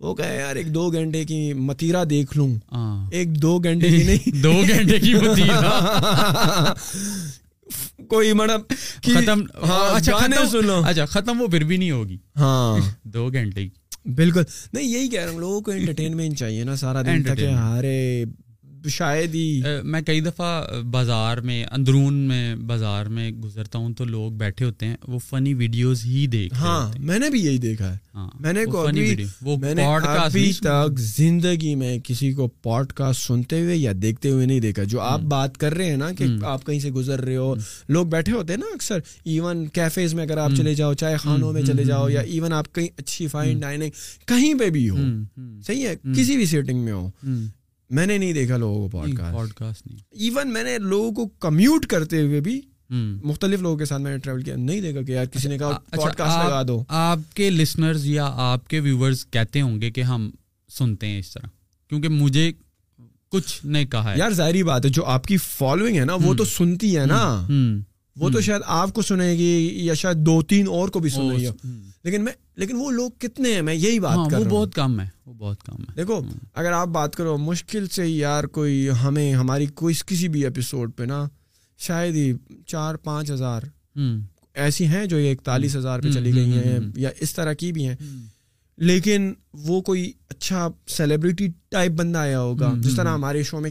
وہ کہ یار ایک دو گھنٹے کی متیرا دیکھ لوں۔ ہاں۔ ایک دو گھنٹے کی نہیں۔ دو گھنٹے کی کوئی مطلب ختم ہاں، اچھا سنو۔ اچھا ختم وہ پھر بھی نہیں ہوگی۔ ہاں۔ دو گھنٹے کی۔ بالکل۔ نہیں یہی کہہ رہا ہوں لوگوں کو انٹرٹینمنٹ چاہیے نا سارا دن تک ہارے شاید ہی میں کئی دفعہ بازار میں اندرون میں بازار میں گزرتا ہوں تو لوگ بیٹھے ہوتے ہیں وہ فنی ویڈیوز ہی دیکھ ہاں میں نے بھی یہی دیکھا ہے۔ ہاں، میں نے ابھی تک زندگی میں کسی کو پوڈ کاسٹ سنتے ہوئے یا دیکھتے ہوئے نہیں دیکھا۔ جو آپ بات کر رہے ہیں نا کہ آپ کہیں سے گزر رہے ہو لوگ بیٹھے ہوتے ہیں نا اکثر ایون کیفیز میں اگر آپ چلے جاؤ چائے خانوں میں چلے جاؤ یا ایون آپ کہیں اچھی فائن ڈائننگ کہیں پہ بھی ہو۔ صحیح ہے؟ کسی بھی سیٹنگ میں ہو۔ میں نے نہیں دیکھا لوگوں کو پوڈ کاسٹ ایون میں نے لوگوں کو کمیوٹ کرتے ہوئے بھی مختلف لوگوں کے ساتھ میں نے ٹریول کیا۔ نہیں دیکھا کہ یار کسی نے کہا پوڈ اچھا، کاسٹ لگا دو۔ آپ کے لسنرز یا آپ کے ویورز کہتے ہوں گے کہ ہم سنتے ہیں اس طرح۔ کیونکہ مجھے کچھ نہیں کہا ہے۔ یار ظاہری بات ہے جو آپ کی فالوئنگ ہے نا وہ تو سنتی ہے نا۔ وہ تو شاید آپ کو سنے گی یا شاید دو تین اور کو بھی سنے گی لیکن میں لیکن وہ لوگ کتنے ہیں؟ میں یہی بات ہاں، کر وہ بہت کم ہے وہ بہت کم ہے۔ دیکھو اگر آپ بات کرو مشکل سے یار کوئی ہمیں ہماری کوئی کسی بھی ایپیسوڈ پہ نا شاید ہی چار پانچ ہزار ایسی ہیں جو اکتالیس ہزار پہ چلی گئی ہیں یا اس طرح کی بھی ہیں۔ لیکن وہ کوئی اچھا سیلیبریٹی ٹائپ بندہ آیا ہوگا جس طرح ہمارے شو میں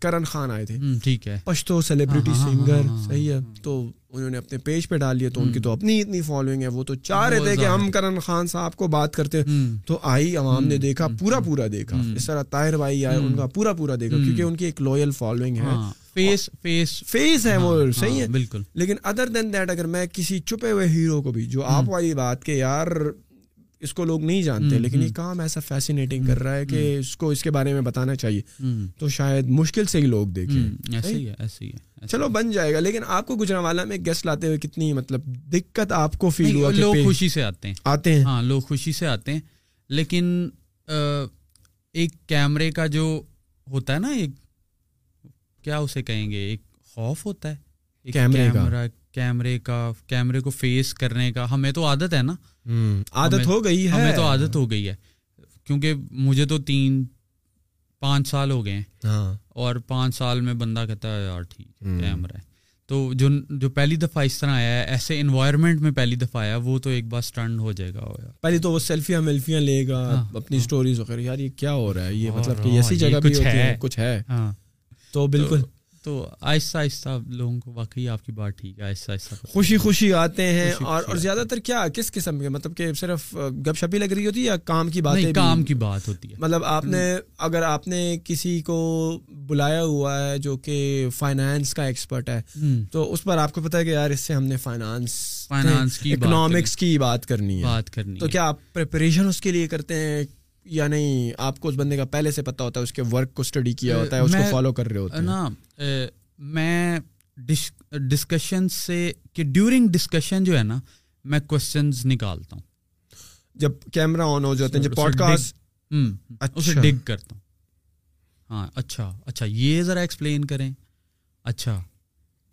کرن خان آئے تھے۔ ٹھیک ہے۔ پشتو سیلیبریٹی سنگر صحیح ہے۔ تو انہوں نے اپنے پیج پہ ڈال لیا تو ان کی تو اپنی اتنی فالوئنگ ہے۔ وہ تو چاہ رہے تھے کہ ہم کرن خان صاحب کو بات کرتے۔ تو آئی عوام نے دیکھا پورا پورا دیکھا۔ اس طرح طاہر بھائی آئے ان کا پورا پورا دیکھا کیونکہ ان کی ایک لوئل فالوئنگ ہے۔ فیس فیس فیس ہے وہ صحیح ہے۔ بالکل۔ لیکن ادر دین دیٹ اگر میں کسی چھپے ہوئے ہیرو کو بھی جو آپ والی بات کے یار اس کو لوگ نہیں جانتے لیکن یہ کام ایسا فیسینیٹنگ کر رہا ہے کہ اس کو اس کے بارے میں بتانا چاہیے۔ تو شاید مشکل سے ہی لوگ دیکھیں۔ چلو بن جائے گا لیکن آپ کو گجرا والا میں گیسٹ لاتے ہوئے کتنی مطلب دقت آپ کو فیل ہوا لوگ خوشی سے آتے ہیں۔ آتے ہیں؟ ہاں لوگ خوشی سے آتے ہیں۔ لیکن ایک کیمرے کا جو ہوتا ہے نا ایک کیا اسے کہیں گے ایک خوف ہوتا ہے۔ کیمرہ کیمرے کا کیمرے کو فیس کرنے کا ہمیں تو عادت ہے نا۔ عادت ہو گئی ہے۔ ہمیں تو عادت ہو گئی ہے۔ کیونکہ مجھے تو تین پانچ سال ہو گئے ہیں۔ ہاں۔ اور پانچ سال میں بندہ کہتا ہے یار ٹھیک کیمرہ ہے۔ تو جو جو پہلی دفعہ اس طرح آیا ہے ایسے انوائرمنٹ میں پہلی دفعہ آیا وہ تو ایک بار اسٹنڈ ہو جائے گا۔ پہلی تو وہ سیلفیاں میلفیاں لے گا ہاں، اپنی اسٹوریز وغیرہ۔ یار یہ کیا ہو رہا ہے؟ یہ مطلب کہ ایسی جگہ بھی ہے۔ کچھ ہے۔ ہاں۔ تو بالکل۔ تو آہستہ آہستہ لوگوں کو واقعی آپ کی بات ٹھیک ہے آہستہ آہستہ خوشی خوشی آتے ہیں اور اور زیادہ تر کیا کس قسم کے؟ مطلب کہ صرف گپ شپی لگ رہی ہوتی ہے یا کام کی بات کام کی بات ہوتی ہے۔ مطلب آپ نے اگر آپ نے کسی کو بلایا ہوا ہے جو کہ فائنانس کا ایکسپرٹ ہے تو اس پر آپ کو پتا ہے کہ یار اس سے ہم نے فائنانس فائنانس کی اکنامکس کی بات کرنی ہے۔ بات کرنی تو کیا آپ پریپریشن اس کے لیے کرتے ہیں؟ یا نہیں آپ کو اس بندے کا پہلے سے پتا ہوتا ہے اس کے ورک کو اسٹڈی کیا ہوتا ہے اس کو فالو کر رہے ہوتے ہیں۔ نا میں ڈسکشن سے کہ ڈیورنگ ڈسکشن جو ہے نا میں کوشچنز نکالتا ہوں۔ جب کیمرہ آن ہو جاتے ہیں جب پوڈ کاسٹ اسے ڈگ کرتا ہوں۔ ہاں اچھا اچھا یہ ذرا ایکسپلین کریں۔ اچھا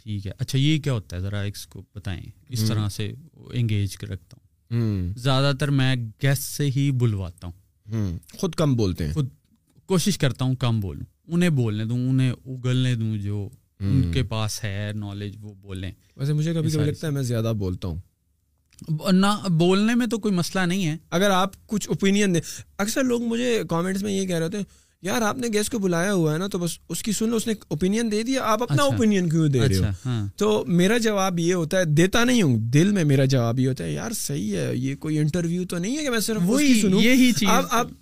ٹھیک ہے۔ اچھا یہ کیا ہوتا ہے؟ ذرا اس کو بتائیں۔ اس طرح سے انگیج کر رکھتا ہوں زیادہ تر میں گیسٹ سے ہی بلواتا ہوں۔ خود کم بولتے ہیں۔ خود کوشش کرتا ہوں کم بولوں۔ انہیں بولنے دوں انہیں اگلنے دوں جو ان کے پاس ہے نالج وہ بولیں۔ ویسے مجھے کبھی کبھی لگتا ہے میں زیادہ بولتا ہوں۔ نہ بولنے میں تو کوئی مسئلہ نہیں ہے۔ اگر آپ کچھ اوپینین دیں اکثر لوگ مجھے کامنٹس میں یہ کہہ رہے ہوتے ہیں یار آپ نے گیسٹ کو بلایا ہوا ہے نا تو بس اس کی سن لو اس نے اوپینین دے دیا آپ اپنا اوپینین اچھا۔ کیوں دے رہے ہو؟ اچھا، ہاں۔ تو میرا جواب یہ ہوتا ہے دیتا نہیں ہوں دل میں میرا جواب یہ ہوتا ہے یار صحیح ہے یہ کوئی انٹرویو تو نہیں ہے کہ میں صرف وہی سنوں؟ یہی چیز۔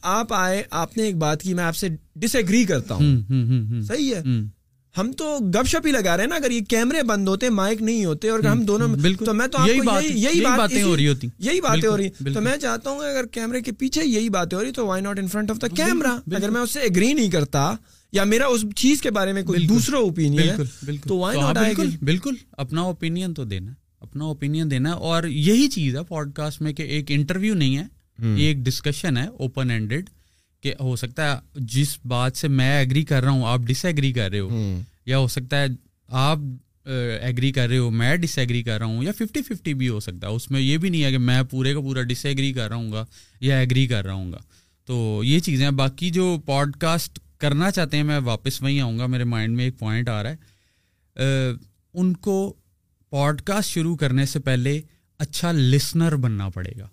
آپ آئے آپ نے ایک بات کی میں آپ سے ڈس ایگری کرتا ہوں۔ صحیح ہے؟ ہم تو گپ شپ ہی لگا رہے ہیں نا اگر یہ کیمرے بند ہوتے مائک نہیں ہوتے اور ہم دونوں تو میں تو یہی باتیں ہو رہی ہوتی۔ یہی باتیں ہو رہی تو میں چاہتا ہوں اگر کیمرے کے پیچھے یہی باتیں ہو رہی تو why not in front of the camera اگر میں اس سے اگری نہیں کرتا یا میرا اس چیز کے بارے میں کوئی دوسرا اوپینین تو وائی ناٹ بالکل اپنا اوپینین تو دینا اپنا اوپینین دینا۔ اور یہی چیز ہے پوڈ کاسٹ میں کہ ایک انٹرویو نہیں ہے یہ ایک ڈسکشن ہے اوپن ہینڈیڈ کہ ہو سکتا ہے جس بات سے میں ایگری کر رہا ہوں آپ ڈس ایگری کر رہے ہو یا ہو سکتا ہے آپ ایگری کر رہے ہو میں ڈس ایگری کر رہا ہوں یا ففٹی ففٹی بھی ہو سکتا ہے۔ اس میں یہ بھی نہیں ہے کہ میں پورے کا پورا ڈس ایگری کر رہا ہوں گا یا ایگری کر رہا ہوں گا۔ تو یہ چیزیں باقی جو پوڈ کاسٹ کرنا چاہتے ہیں میں واپس وہیں آؤں گا۔ میرے مائنڈ میں ایک پوائنٹ آ رہا ہے۔ ان کو پوڈ کاسٹ شروع کرنے سے پہلے اچھا لسنر بننا پڑے گا۔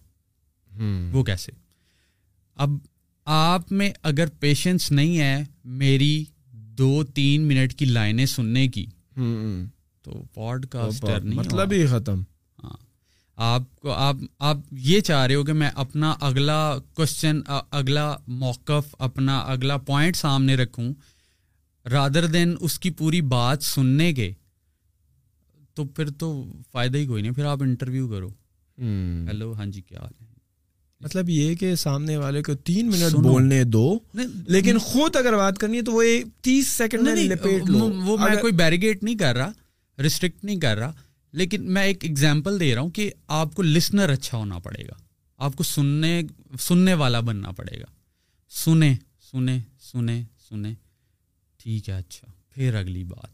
وہ کیسے؟ اب آپ میں اگر پیشنس نہیں ہے میری دو تین منٹ کی لائنیں سننے کی تو پوڈ کاسٹ مطلب ہی ختم۔ ہاں۔ آپ کو آپ آپ یہ چاہ رہے ہو کہ میں اپنا اگلا کوشچن اگلا موقف اپنا اگلا پوائنٹ سامنے رکھوں۔ رادر دین اس کی پوری بات سننے کے تو پھر تو فائدہ ہی کوئی نہیں۔ پھر آپ انٹرویو کرو۔ ہیلو ہاں جی کیا حال ہے؟ مطلب یہ کہ سامنے والے کو تین منٹ بولنے دو لیکن خود اگر بات کرنی ہے تو وہ تیس سیکنڈ وہ میں کوئی بیریگیٹ نہیں کر رہا ریسٹرکٹ نہیں کر رہا لیکن میں ایک ایگزامپل دے رہا ہوں کہ آپ کو لسنر اچھا ہونا پڑے گا۔ آپ کو سننے سننے والا بننا پڑے گا۔ سنے سنے سنے سنے۔ ٹھیک ہے اچھا۔ پھر اگلی بات۔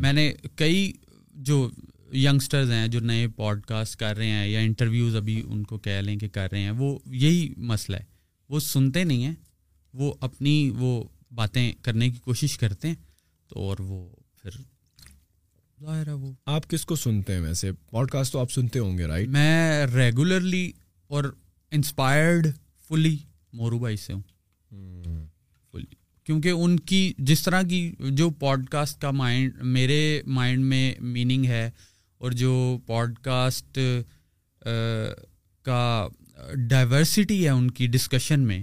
میں نے کئی جو ینگسٹرز ہیں جو نئے پوڈ کاسٹ کر رہے ہیں یا انٹرویوز ابھی ان کو کہہ لیں کہ کر رہے ہیں وہ یہی مسئلہ ہے۔ وہ سنتے نہیں ہیں وہ اپنی وہ باتیں کرنے کی کوشش کرتے ہیں تو اور وہ پھر ظاہر ہے وہ۔ آپ کس کو سنتے ہیں ویسے؟ پوڈ کاسٹ تو آپ سنتے ہوں گے رائٹ میں ریگولرلی اور انسپائرڈ فلی مورو بھائی سے ہوں۔ فلی کیونکہ ان کی جس طرح کی جو پوڈ کاسٹ کا مائنڈ میرے مائنڈ میں میننگ ہے اور جو پوڈ کاسٹ کا ڈائیورسٹی ہے ان کی ڈسکشن میں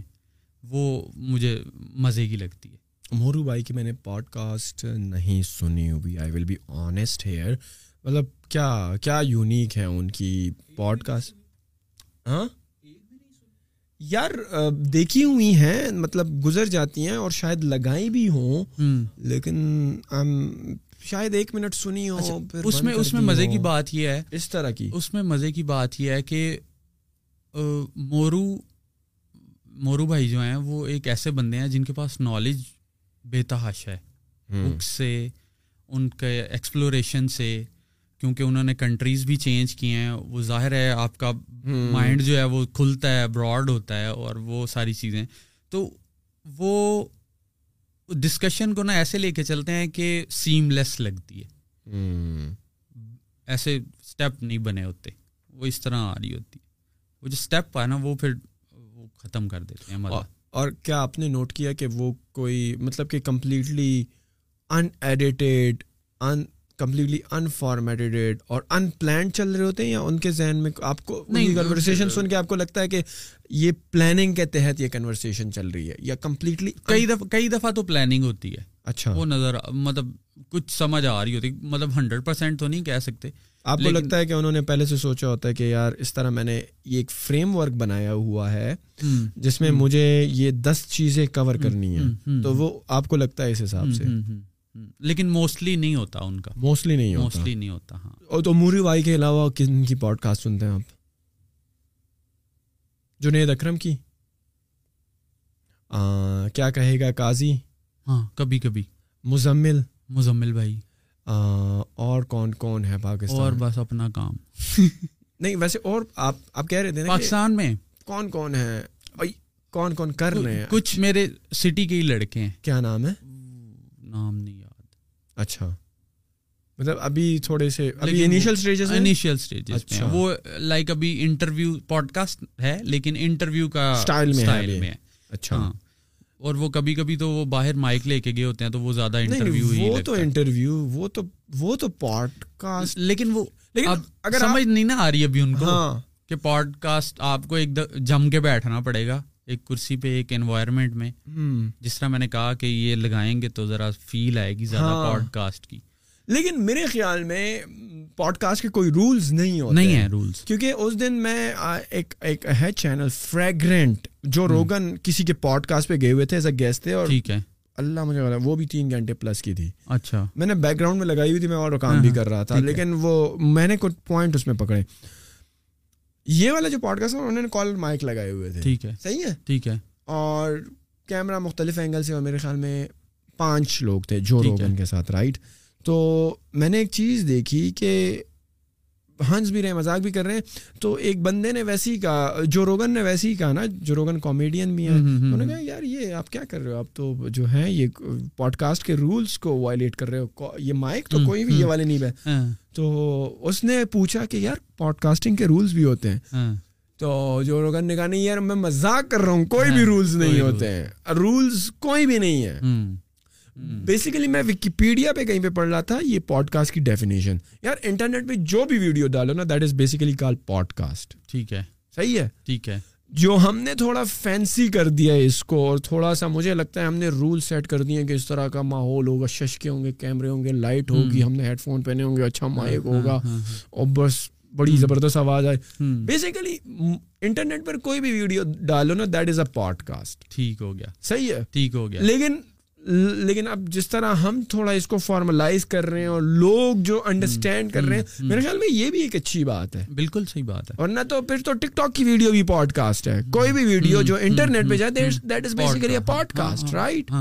وہ مجھے مزے کی لگتی ہے۔ مورو بھائی کی میں نے پوڈ کاسٹ نہیں سنی ہوئی I will be honest here. مطلب کیا کیا یونیک ہے ان کی پوڈ کاسٹ ہاں؟ یار دیکھی ہوئی ہیں مطلب گزر جاتی ہیں اور شاید لگائی بھی ہوں لیکن شاید ایک منٹ سنی ہو اچھا، اس میں اس میں مزے کی بات یہ ہے اس طرح کی۔ اس میں مزے کی بات یہ ہے کہ مورو مورو بھائی جو ہیں وہ ایک ایسے بندے ہیں جن کے پاس نالج بے تحاش ہے بک سے ان کے ایکسپلوریشن سے کیونکہ انہوں نے کنٹریز بھی چینج کیے ہیں۔ وہ ظاہر ہے آپ کا مائنڈ جو ہے وہ کھلتا ہے براڈ ہوتا ہے اور وہ ساری چیزیں۔ تو وہ ڈسکشن کو نا ایسے لے کے چلتے ہیں کہ سیم لیس لگتی ہے۔ ایسے اسٹیپ نہیں بنے ہوتے۔ وہ اس طرح آ رہی ہوتی۔ وہ جو اسٹیپ آئے نا وہ پھر وہ ختم کر دیتے ہیں۔ مزہ۔ اور کیا آپ نے نوٹ کیا کہ وہ کوئی مطلب کہ completely unedited un completely informated اور ان پلانڈ چل رہے ہوتے ہیں یا ان کے ذہن میں آپ کو کنورسیشن سن کے آپ کو لگتا ہے کہ یہ پلاننگ کے تحت یہ کنورسیشن چل رہی ہے یا کمپلیٹلی کئی دفعہ کئی دفعہ تو پلاننگ ہوتی ہے۔ اچھا۔ وہ نظر مطلب کچھ سمجھ آ رہی ہوتی مطلب ہنڈریڈ پرسینٹ تو نہیں کہہ سکتے آپ کو لگتا ہے کہ انہوں نے پہلے سے سوچا ہوتا ہے کہ یار اس طرح میں نے یہ ایک فریم ورک بنایا ہوا ہے جس میں مجھے یہ دس چیزیں کور کرنی ہیں۔ تو وہ آپ کو لگتا ہے اس حساب سے۔ لیکن موسٹلی نہیں ہوتا ان کا. موسٹلی نہیں ہوتا. موسٹلی نہیں ہوتا ہاں. اور تو موری بھائی کے علاوہ کن کی پوڈ کاسٹ سنتے ہیں آپ؟ جنید اکرم کی؟ کیا کہے گا قاضی؟ ہاں کبھی کبھی. مزمل. مزمل بھائی. اور کون کون ہے پاکستان؟ اور بس اپنا کام. نہیں ویسے اور آپ آپ کہہ رہے تھے پاکستان میں؟ کون کون ہے کون کون کر رہے ہیں؟ کچھ میرے سٹی کے ہی لڑکے ہیں. کیا نام ہے؟ نام نہیں اچھا۔ مطلب ابھی تھوڑے سے ابھی انیشیل سٹیجز انیشیل سٹیجز میں۔ وہ لائک ابھی انٹرویو پوڈ کاسٹ ہے لیکن انٹرویو کا سٹائل میں ہے اچھا۔ اور وہ کبھی کبھی تو وہ باہر مائک لے کے گئے ہوتے ہیں تو وہ زیادہ انٹرویو ہی وہ تو انٹرویو وہ تو وہ تو پوڈ کاسٹ لیکن وہ اگر سمجھ نہیں نا آ رہی ابھی ان کو کہ پوڈ کاسٹ آپ کو ایک جم کے بیٹھنا پڑے گا۔ ایک کرسی پہ ایک انوائرمنٹ میں۔ جس طرح میں نے کہا کہ یہ لگائیں گے تو ذرا فیل آئے گی زیادہ پوڈ کاسٹ کی۔ لیکن میرے خیال میں پوڈ کاسٹ کے کوئی رولز نہیں ہوتے نہیں ہیں۔ رولز کیونکہ اس دن میں ایک ایک ہے چینل فریگرنٹ جو روگن کسی کے پوڈ کاسٹ پہ گئے ہوئے تھے ایز اے گیسٹ تھے اور ٹھیک ہے۔ اللہ مجھے وہ بھی تین گھنٹے پلس کی تھی۔ اچھا۔ میں نے بیک گراؤنڈ میں لگائی ہوئی تھی میں اور کام بھی کر رہا تھا لیکن وہ میں نے کچھ پوائنٹ اس میں پکڑے۔ یہ والا جو پوڈ کاسٹ انہوں نے کال مائک لگائے ہوئے تھے۔ ٹھیک ہے۔ صحیح ہے؟ ٹھیک ہے۔ اور کیمرہ مختلف اینگل سے اور میرے خیال میں پانچ لوگ تھے جو روگن کے ساتھ رائٹ تو میں نے ایک چیز دیکھی کہ ہنس بھی رہے مذاق بھی کر رہے ہیں۔ تو ایک بندے نے ویسی کہا جو روگن نے ویسی ہی کہا نا جو روگن کامیڈین بھی ہیں انہوں نے کہا یار یہ آپ کیا کر رہے ہو؟ آپ تو جو ہیں یہ پوڈ کاسٹ کے رولس کو وائلیٹ کر رہے ہو۔ یہ مائک تو کوئی بھی یہ والے نہیں ہے۔ تو اس نے پوچھا کہ یار پوڈ کاسٹنگ کے رولس بھی ہوتے ہیں۔ تو جو روگن نے کہا نہیں یار میں مذاق کر رہا ہوں کوئی بھی رولس نہیں ہوتے ہیں۔ رولس کوئی بھی نہیں ہے۔ بیسیکلی میں وکیپیڈیا پہ کہیں پہ پڑھ رہا تھا یہ پوڈ کاسٹ کی ڈیفینیشن یار انٹرنیٹ پہ جو بھی ویڈیو ڈالو نا that is basically call podcast ٹھیک ہے۔ صحیح ہے؟ ٹھیک ہے۔ جو ہم نے تھوڑا فینسی کر دیا ہے اس کو اور تھوڑا سا مجھے لگتا ہے ہم نے رول سیٹ کر دیے کہ اس طرح کا ماحول ہوگا ششکے ہوں گے کیمرے ہوں گے لائٹ ہوگی ہم نے ہیڈ فون پہنے ہوں گے اچھا مائک ہوگا اور بس بڑی زبردست آواز آئے۔ بیسیکلی انٹرنیٹ پر کوئی بھی ویڈیو ڈالو نا that is a podcast ٹھیک ہو گیا۔ صحیح ہے؟ ٹھیک ہو گیا۔ لیکن لیکن اب جس طرح ہم تھوڑا اس کو فارملائز کر رہے ہیں اور لوگ جو انڈرسٹینڈ کر رہے ہیں میرے خیال میں یہ بھی ایک اچھی بات ہے۔ بالکل صحیح بات ہے۔ اور نہ تو پھر تو ٹک ٹاک کی ویڈیو بھی پوڈ کاسٹ ہے۔ کوئی بھی ویڈیو جو انٹرنیٹ پہ جائے that is basically podcast right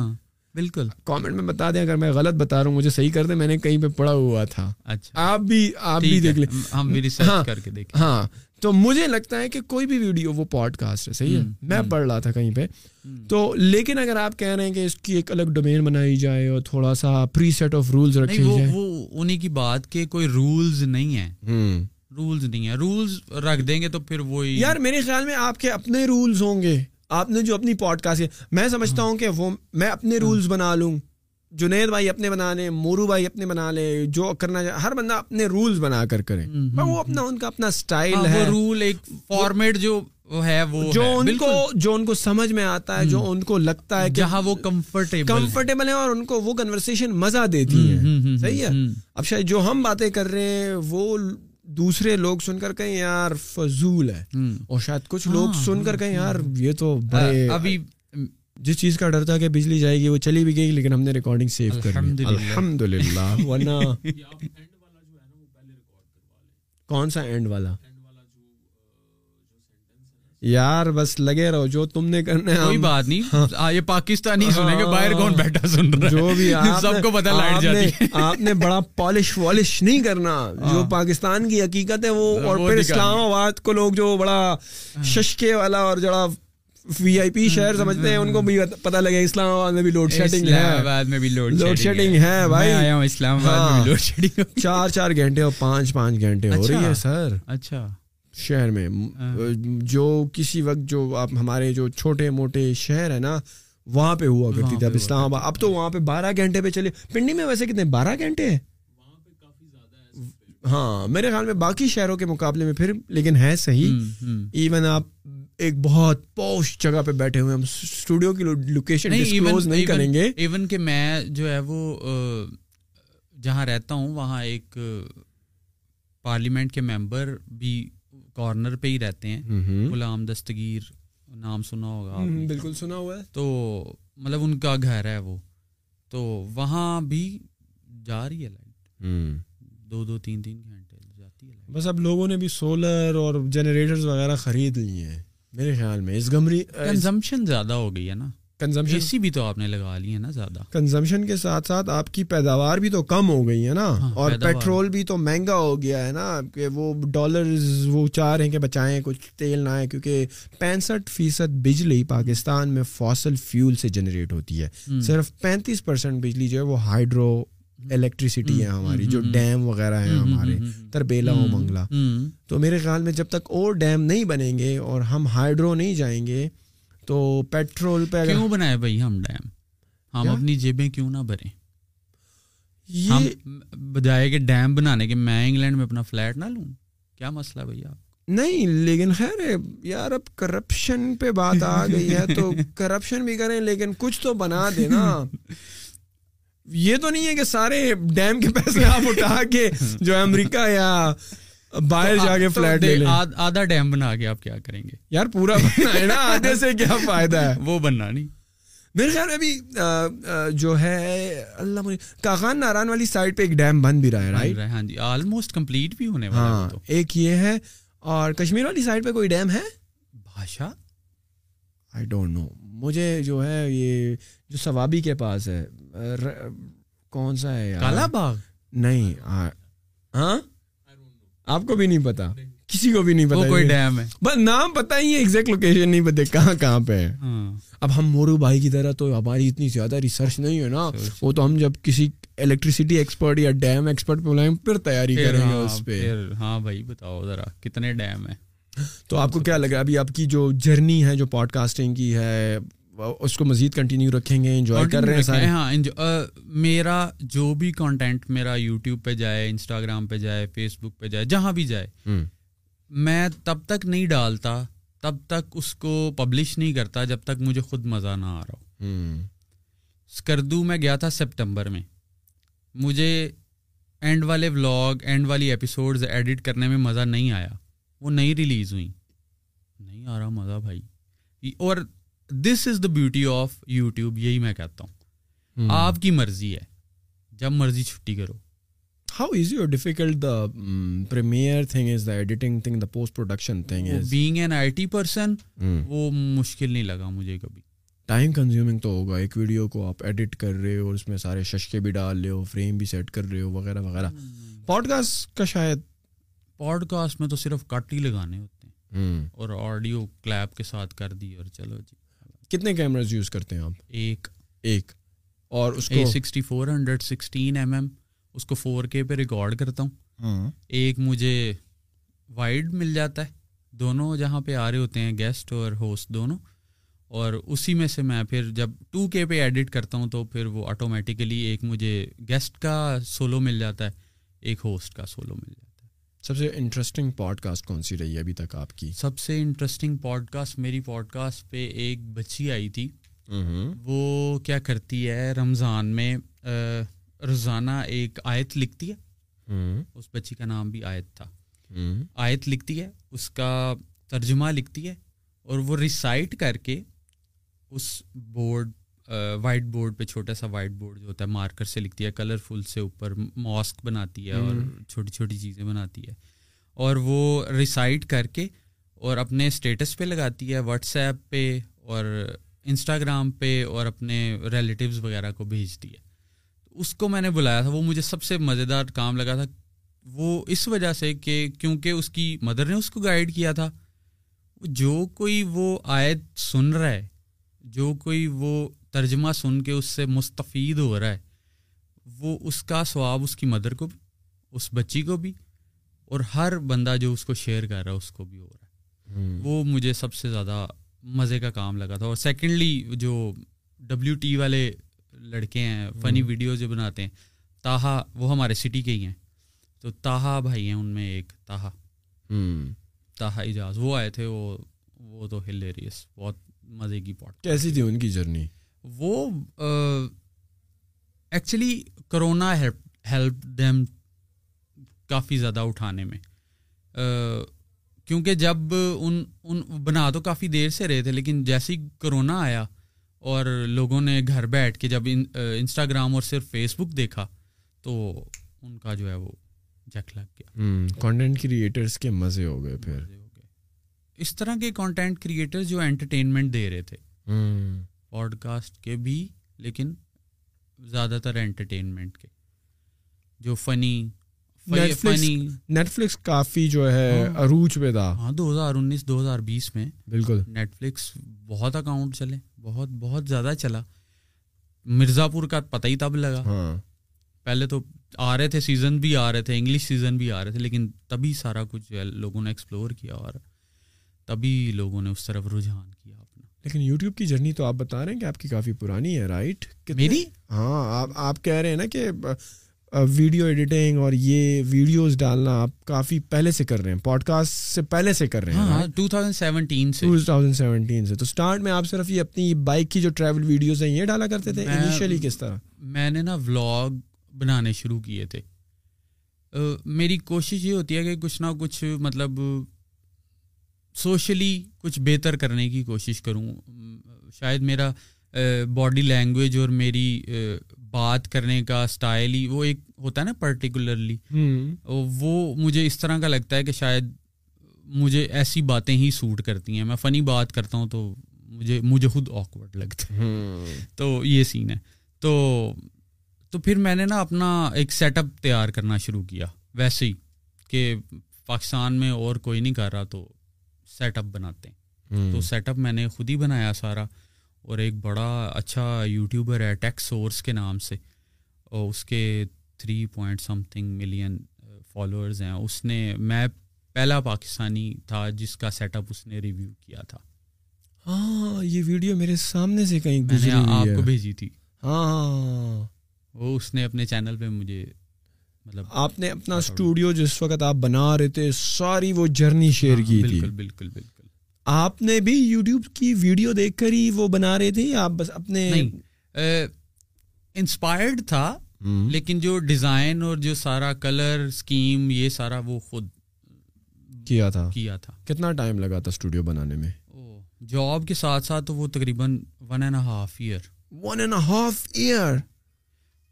بالکل۔ کامنٹ میں بتا دیں اگر میں غلط بتا رہا ہوں مجھے صحیح کر دیں میں نے کہیں پہ پڑھا ہوا تھا۔ اچھا۔ آپ بھی آپ بھی دیکھ لیں۔ ہم بھی ریسرچ کر کے دیکھیں۔ ہاں۔ تو مجھے لگتا ہے کہ کوئی بھی ویڈیو وہ پوڈ کاسٹ ہے صحیح ہے؟ میں پڑھ رہا تھا کہیں پہ۔ تو لیکن اگر آپ کہہ رہے ہیں کہ اس کی ایک الگ ڈومین بنائی جائے اور تھوڑا سا پری سیٹ آف رولز رکھے جائیں۔ وہ انہیں کی بات کہ کوئی رولز نہیں ہیں۔ رولز نہیں ہیں۔ رولز رکھ دیں گے تو پھر وہی۔ یار میرے خیال میں آپ کے اپنے رولز ہوں گے۔ آپ نے جو اپنی پوڈ کاسٹ میں سمجھتا ہوں کہ وہ میں اپنے رولز بنا لوں۔ جنید بھائی اپنے بنا لیں مورو بھائی اپنے بنا لیں جو کرنا چاہے ہر بندہ اپنے رولز بنا کر کرے۔ وہ اپنا ان کا اپنا سٹائل ہے۔ رول ایک فارمیٹ جو ہے وہ جو ان کو جو ان کو سمجھ میں آتا ہے جو ان کو لگتا ہے جہاں وہ کمفرٹیبل کمفرٹیبل ہے اور ان کو وہ کنورسیشن مزہ دیتی ہے۔ صحیح ہے؟ اب شاید جو ہم باتیں کر رہے ہیں وہ دوسرے لوگ سن کر کہیں یار فضول ہے۔ اور شاید کچھ لوگ سن کر کہیں یار یہ تو بڑے ابھی جس چیز کا ڈر تھا کہ بجلی جائے گی وہ چلی بھی گئی لیکن ہم نے ریکارڈنگ سیو کر لی الحمد للہ ورنہ کون سا اینڈ والا؟ یار بس لگے رہو جو تم نے کرنا ہے کوئی بات نہیں۔ یہ پاکستانی سنے گے باہر کون بیٹھا سن رہا جو بھی سب کو پتا لائٹ جاتی آپ نے بڑا پالش والش نہیں کرنا۔ جو پاکستان کی حقیقت ہے وہ اور پھر اسلام آباد کو لوگ جو بڑا ششکے والا اور جڑا وی آئی پی شہر سمجھتے ہیں ان کو بھی پتہ لگے اسلام آباد میں بھی لوڈ شیڈنگ ہے۔ آباد میں بھی لوڈ لوڈ شیڈنگ ہے۔ بھائی۔ آیا ہوں اسلام آباد میں ہاں۔ لوڈ شیڈنگ چار چار گھنٹے اور پانچ پانچ گھنٹے ہو رہی ہے سر۔ اچھا۔ شہر میں ہاں۔ جو کسی وقت جو آپ ہمارے جو چھوٹے موٹے شہر ہے نا وہاں پہ ہوا کرتی تھی اب اسلام آباد۔ اب تو وہاں پہ بارہ گھنٹے پہ چلے۔ پنڈی میں ویسے کتنے بارہ گھنٹے ہیں؟ ہاں۔ میرے خیال میں باقی شہروں کے مقابلے میں پھر لیکن ہے صحیح۔ ایون آپ ایک بہت پوش جگہ پہ بیٹھے ہوئے ہم اسٹوڈیو کی لوکیشن ڈسکلوز نہیں کریں گے۔ ایون کہ میں جو ہے وہ جہاں رہتا ہوں وہاں ایک پارلیمنٹ کے ممبر بھی کارنر پہ ہی رہتے ہیں۔ غلام دستگیر نام سنا ہوگا بالکل سنا ہوا ہے۔ تو مطلب ان کا گھر ہے وہ۔ تو وہاں بھی جا رہی ہے لائٹ دو دو تین تین گھنٹے جاتی ہے بس اب لوگوں نے بھی سولر اور جنریٹرز وغیرہ خرید لیے ہیں۔ میرے خیال میں اس گمری کنزمپشن زیادہ ہو گئی ہے نا۔ کنزمپشن اے سی بھی تو آپ نے لگا لی ہے نا زیادہ۔ کنزمپشن کے ساتھ ساتھ آپ کی پیداوار بھی تو کم ہو گئی ہے نا۔ ہاں، اور۔ پیٹرول بھی تو مہنگا ہو گیا ہے نا۔ کہ وہ ڈالرز وہ چاہ رہے ہیں کہ بچائیں کچھ تیل نہ آئے کیونکہ پینسٹھ فیصد بجلی پاکستان میں فاسل فیول سے جنریٹ ہوتی ہے۔ صرف پینتیس پرسینٹ بجلی جو ہے وہ ہائیڈرو الیکٹریسٹی ہے ہماری جو ڈیم وغیرہ ہیں ہمارے تربیلا و منگلا۔ ہم۔ تو میرے خیال میں جب تک اور ڈیم نہیں بنیں گے اور ہم ہائیڈرو نہیں جائیں گے تو پیٹرول پہ کیوں بنائے بھائی ہم ڈیم ہم؟ اپنی جیبیں کیوں نہ بھریں؟ ہم بجائے کہ ڈیم بنانے کے میں انگلینڈ میں اپنا فلیٹ نہ لوں۔ کیا مسئلہ ہے بھیا نہیں لیکن خیر ہے یار اب کرپشن پہ بات آ گئی ہے تو کرپشن بھی کریں لیکن کچھ تو بنا دے نا یہ تو نہیں ہے کہ سارے ڈیم کے پیسے آپ اٹھا کے جو ہے امریکہ یا باہر جا کے فلیٹ لے لیں۔ آدھ- آدھا ڈیم بنا کے آپ کیا کریں گے؟ یار پورا بننا ہے نا آدھے سے کیا فائدہ ہے؟ وہ بننا نہیں۔ میرے خیال میں ابھی جو ہے اللہ مجھے کاغان ناران والی سائڈ پہ ایک ڈیم بن بھی رہا ہے رائٹ ہاں جی آلموسٹ کمپلیٹ بھی ہونے والا ہاں ایک یہ ہے اور کشمیر والی سائڈ پہ کوئی ڈیم ہے؟ بھاشا آئی ڈونٹ نو مجھے جو ہے یہ جو ثوابی کے پاس ہے کون سا ہے کالا باغ؟ نہیں ہاں؟ آپ کو بھی نہیں پتا۔ کسی کو بھی نہیں پتا کوئی۔ ڈیم ہے۔ بس نام پتا ہی ہے ایگزیکٹ لوکیشن نہیں پتے کہاں کہاں پہ ہے۔ ہاں۔ اب ہم مورو بھائی کی طرح تو ہماری اتنی زیادہ ریسرچ نہیں ہے نا. وہ تو ہم جب کسی الیکٹریسٹی ایکسپرٹ یا ڈیم ایکسپرٹ پہ بلائیں پھر تیاری کریں گے ہاں، اس پہ۔ ہاں بھائی بتاؤ ذرا کتنے ڈیم ہیں؟ تو آپ کو کیا لگ رہا ہے ابھی آپ کی جو جرنی ہے جو پوڈ کاسٹنگ کی ہے اس کو مزید کنٹینیو رکھیں گے انجوائے کر رہے ہیں ہاں میرا جو بھی کانٹینٹ میرا یوٹیوب پہ جائے انسٹاگرام پہ جائے فیس بک پہ جائے جہاں بھی جائے میں تب تک نہیں ڈالتا تب تک اس کو پبلش نہیں کرتا جب تک مجھے خود مزہ نہ آ رہا ہو۔ اسکردو میں گیا تھا سپٹمبر میں۔ مجھے اینڈ والے ولاگ اینڈ والی ایپیسوڈز ایڈٹ کرنے میں مزہ نہیں آیا۔ وہ نہیں ریلیز ہوئی نہیں آ رہا مزہ بھائی۔ اور this is the beauty of YouTube یہی میں کہتا ہوں۔ ہوں۔ آپ کی مرضی ہے۔ جب مرضی چھٹی کرو۔ ہاؤ ایزی اور difficult the premier thing is the editing thing the post production thing is being an I T person وہ مشکل نہیں لگا مجھے کبھی۔ ٹائم کنزیومنگ تو ہوگا۔ ایک ویڈیو کو آپ ایڈٹ کر رہے ہو اور اس میں سارے ششکے بھی ڈال رہے ہو فریم بھی سیٹ کر رہے ہو وغیرہ وغیرہ۔ پوڈ کاسٹ کا شاید پوڈ کاسٹ میں تو صرف کٹ ہی لگانے ہوتے ہیں۔ ہوں۔ اور آڈیو کلیپ کے ساتھ کر دی اور چلو جی۔ کتنے کیمراز یوز کرتے ہیں آپ؟ ایک۔ ایک۔ اور اس کو sixty four hundred sixteen M M اس کو فور کے پہ ریکارڈ کرتا ہوں۔ ہاں۔ ایک مجھے وائڈ مل جاتا ہے۔ دونوں جہاں پہ آ رہے ہوتے ہیں گیسٹ اور ہوسٹ دونوں۔ اور اسی میں سے میں پھر جب ٹو کے پہ ایڈٹ کرتا ہوں تو پھر وہ آٹومیٹیکلی ایک مجھے گیسٹ کا سولو مل جاتا ہے ایک ہوسٹ کا سولو مل جاتا ہے۔ سب سے انٹرسٹنگ پوڈ کاسٹ کون سی رہی ہے ابھی تک آپ کی؟ سب سے انٹرسٹنگ پوڈ کاسٹ میری پوڈ کاسٹ پہ ایک بچی آئی تھی۔ وہ کیا کرتی ہے رمضان میں روزانہ ایک آیت لکھتی ہے۔ اس بچی کا نام بھی آیت تھا۔ آیت لکھتی ہے اس کا ترجمہ لکھتی ہے اور وہ ریسائٹ کر کے اس بورڈ وائٹ بورڈ پہ چھوٹا سا وائٹ بورڈ جو ہوتا ہے مارکر سے لکھتی ہے کلرفل سے اوپر ماسک بناتی ہے اور چھوٹی چھوٹی چیزیں بناتی ہے۔ اور وہ ریسائٹ کر کے اور اپنے اسٹیٹس پہ لگاتی ہے واٹس ایپ پہ اور انسٹاگرام پہ اور اپنے ریلیٹیوز وغیرہ کو بھیجتی ہے۔ اس کو میں نے بلایا تھا وہ مجھے سب سے مزیدار کام لگا تھا۔ وہ اس وجہ سے کہ کیونکہ اس کی مدر نے اس کو گائیڈ کیا تھا۔ جو کوئی وہ آیت سن رہا ہے جو کوئی وہ ترجمہ سن کے اس سے مستفید ہو رہا ہے۔ وہ اس کا ثواب اس کی مدر کو بھی اس بچی کو بھی اور ہر بندہ جو اس کو شیئر کر رہا ہے اس کو بھی ہو رہا ہے۔ وہ مجھے سب سے زیادہ مزے کا کام لگا تھا۔ اور سیکنڈلی جو ڈبلیو ٹی والے لڑکے ہیں فنی ویڈیو جو بناتے ہیں تاہا وہ ہمارے سٹی کے ہی ہیں۔ تو تاہا بھائی ہیں ان میں ایک تاہا تاہا اجاز وہ آئے تھے وہ وہ تو ہلیریس بہت مزے کی پاٹ کیسی تھی ان کی جرنی وہ ایکچولی کرونا ہیلپ دیم کافی زیادہ اٹھانے میں۔ کیونکہ جب ان ان بنا تو کافی دیر سے رہے تھے لیکن جیسے ہی کرونا آیا اور لوگوں نے گھر بیٹھ کے جب انسٹاگرام اور صرف فیس بک دیکھا تو ان کا جو ہے وہ جک لگ گیا۔ کانٹینٹ کریٹرس کے مزے ہو گئے پھر۔ اس طرح کے کانٹینٹ کریٹر جو انٹرٹینمنٹ دے رہے تھے۔ پوڈ کاسٹ کے بھی لیکن زیادہ تر انٹرٹینمنٹ کے۔ جو فنی نیٹ فلکس کافی جو ہے ہاں۔ عروج پہ تھا۔ ہاں دو ہزار انیس دو ہزار بیس میں بالکل۔ نیٹ فلکس بہت اکاؤنٹ چلے بہت بہت زیادہ چلا۔ مرزا پور کا پتہ ہی تب لگا۔ ہاں۔ پہلے تو آ رہے تھے سیزن بھی آ رہے تھے انگلش سیزن بھی آ رہے تھے لیکن تبھی سارا کچھ لوگوں نے ایکسپلور کیا اور تبھی لوگوں نے اس طرف رجحان کیا۔ لیکن یوٹیوب کی جرنی تو آپ بتا رہے ہیں کہ آپ کی کافی پرانی ہے رائٹ میری؟ ہاں آپ آپ کہہ رہے ہیں نا کہ ویڈیو ایڈیٹنگ اور یہ ویڈیوز ڈالنا آپ کافی پہلے سے کر رہے ہیں پوڈ کاسٹ سے پہلے سے کر رہے ہیں ہاں سیونٹین سے۔ تو اسٹارٹ میں آپ صرف یہ اپنی بائک کی جو ٹریول ویڈیوز ہیں یہ ڈالا کرتے تھے انیشلی کس طرح؟ میں نے نا ولاگ بنانے شروع کیے تھے۔ میری کوشش یہ ہوتی ہے کہ کچھ نہ کچھ مطلب سوشلی کچھ بہتر کرنے کی کوشش کروں۔ شاید میرا باڈی لینگویج اور میری بات کرنے کا اسٹائل ہی وہ ایک ہوتا ہے نا پرٹیکولرلی وہ مجھے اس طرح کا لگتا ہے کہ شاید مجھے ایسی باتیں ہی سوٹ کرتی ہیں۔ میں فنی بات کرتا ہوں تو مجھے مجھے خود آکورڈ لگتا ہے۔ تو یہ سین ہے۔ تو تو پھر میں نے نا اپنا ایک سیٹ اپ تیار کرنا شروع کیا۔ ویسے ہی کہ پاکستان میں اور کوئی نہیں کر رہا تو سیٹ اپ بناتے ہیں۔ تو سیٹ اپ میں نے خود ہی بنایا سارا اور ایک بڑا اچھا یوٹیوبر ہے ٹیک سورس کے نام سے۔ اور اس کے three point something million followers ہیں۔ اس نے میں پہلا پاکستانی تھا جس کا سیٹ اپ اس نے ریویو کیا تھا۔ ہاں یہ ویڈیو میرے سامنے سے کہیں میں نے آپ کو بھیجی تھی۔ ہاں وہ اس نے اپنے چینل پہ مجھے مطلب آپ نے اپنا اسٹوڈیو جس وقت آپ بنا رہے تھے ساری وہ جرنی شیئر کی تھی۔ بالکل بالکل بالکل۔ آپ نے بھی یوٹیوب کی ویڈیو دیکھ کر ہی وہ بنا رہے تھے یا آپ بس اپنے انسپائرڈ تھا لیکن جو ڈیزائن اور جو سارا کلر اسکیم یہ سارا وہ خود کیا تھا۔ کیا تھا۔ کتنا ٹائم لگا تھا اسٹوڈیو بنانے میں؟ جاب کے ساتھ ساتھ وہ تقریباً one and half year one and half year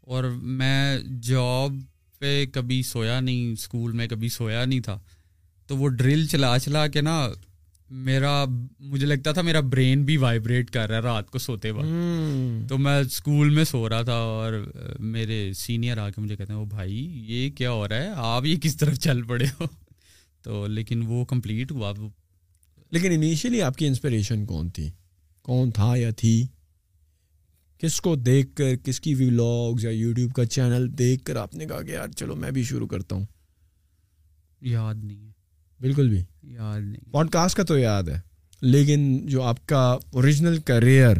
اور میں جاب پہ کبھی سویا نہیں اسکول میں کبھی سویا نہیں تھا۔ تو وہ ڈرل چلا چلا کے نا میرا مجھے لگتا تھا میرا برین بھی وائبریٹ کر رہا ہے رات کو سوتے وقت۔ تو میں اسکول میں سو رہا تھا اور میرے سینئر آ کے مجھے کہتے ہیں وہ بھائی یہ کیا ہو رہا ہے؟ آپ یہ کس طرف چل پڑے ہو؟ تو لیکن وہ کمپلیٹ ہوا۔ لیکن انیشلی آپ کی انسپریشن کون تھی؟ کون تھا یا تھی؟ کس کو دیکھ کر کس کی ولاگز یا یوٹیوب کا چینل دیکھ کر آپ نے کہا کہ یار چلو میں بھی شروع کرتا ہوں۔ یاد نہیں بالکل بھی۔ یاد نہیں پوڈ کاسٹ کا تو یاد ہے لیکن جو آپ کا اوریجنل کریئر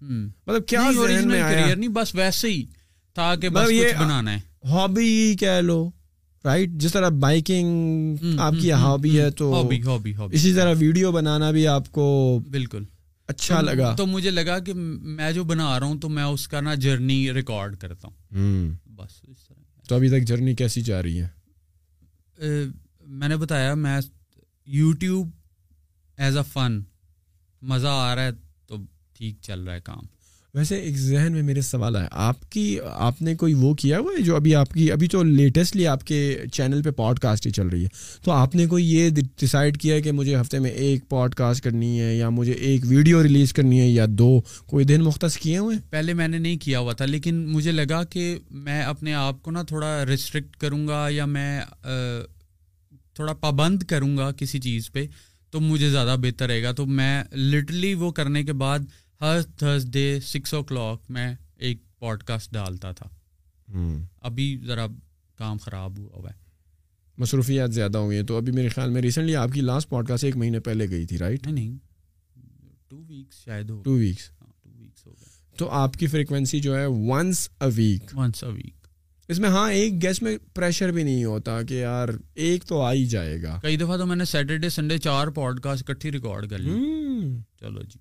مطلب کیا کریئر نہیں بس ویسے ہی تھا کہ بس یہ بنانا ہے۔ ہابی کہہ لو رائٹ جس طرح بائکنگ آپ کی ہابی ہے تو اسی طرح ویڈیو بنانا بھی آپ کو بالکل۔ اچھا لگا۔ تو مجھے لگا کہ میں جو بنا رہا ہوں تو میں اس کا نا جرنی ریکارڈ کرتا ہوں۔ بس اس طرح۔ تو ابھی تک جرنی کیسی جا رہی ہے؟ میں نے بتایا میں یوٹیوب ایز اے فن مزہ آ رہا ہے تو ٹھیک چل رہا ہے کام۔ ویسے ایک ذہن میں میرے سوال ہے آپ کی، آپ نے کوئی وہ کیا ہوا ہے جو ابھی آپ کی، ابھی تو لیٹسٹلی آپ کے چینل پہ پوڈ کاسٹ ہی چل رہی ہے، تو آپ نے کوئی یہ ڈسائڈ کیا ہے کہ مجھے ہفتے میں ایک پوڈ کاسٹ کرنی ہے یا مجھے ایک ویڈیو ریلیز کرنی ہے یا دو؟ کوئی دن مختص کیے ہوئے؟ پہلے میں نے نہیں کیا ہوا تھا، لیکن مجھے لگا کہ میں اپنے آپ کو نا تھوڑا ریسٹرکٹ کروں گا یا میں تھوڑا پابند کروں گا کسی چیز پہ، تو مجھے زیادہ بہتر رہے گا۔ تو میں لٹرلی وہ کرنے کے بعد ہر تھرسڈے سکس او کلاک میں ایک پوڈ کاسٹ ڈالتا تھا۔ ابھی ذرا کام خراب ہوا ہوا ہے۔ مصروفیات زیادہ ہوئی ہیں تو ابھی میرے خیال میں ریسنٹلی آپ کی لاسٹ پوڈ کاسٹ ایک مہینے پہلے گئی تھی رائٹ نہیں نہیں۔ ٹو ویکس شاید ہو ٹو ویکس ٹو ویکس ہو گئے تو آپ کی فریکوینسی جو ہے once a week once a week اس میں ہاں ایک گیس میں پریشر بھی نہیں ہوتا کہ یار ایک تو آ ہی جائے گا۔ کئی دفعہ تو میں نے سیٹرڈے سنڈے چار پوڈ کاسٹ اکٹھی ریکارڈ کر لی۔ چلو جی۔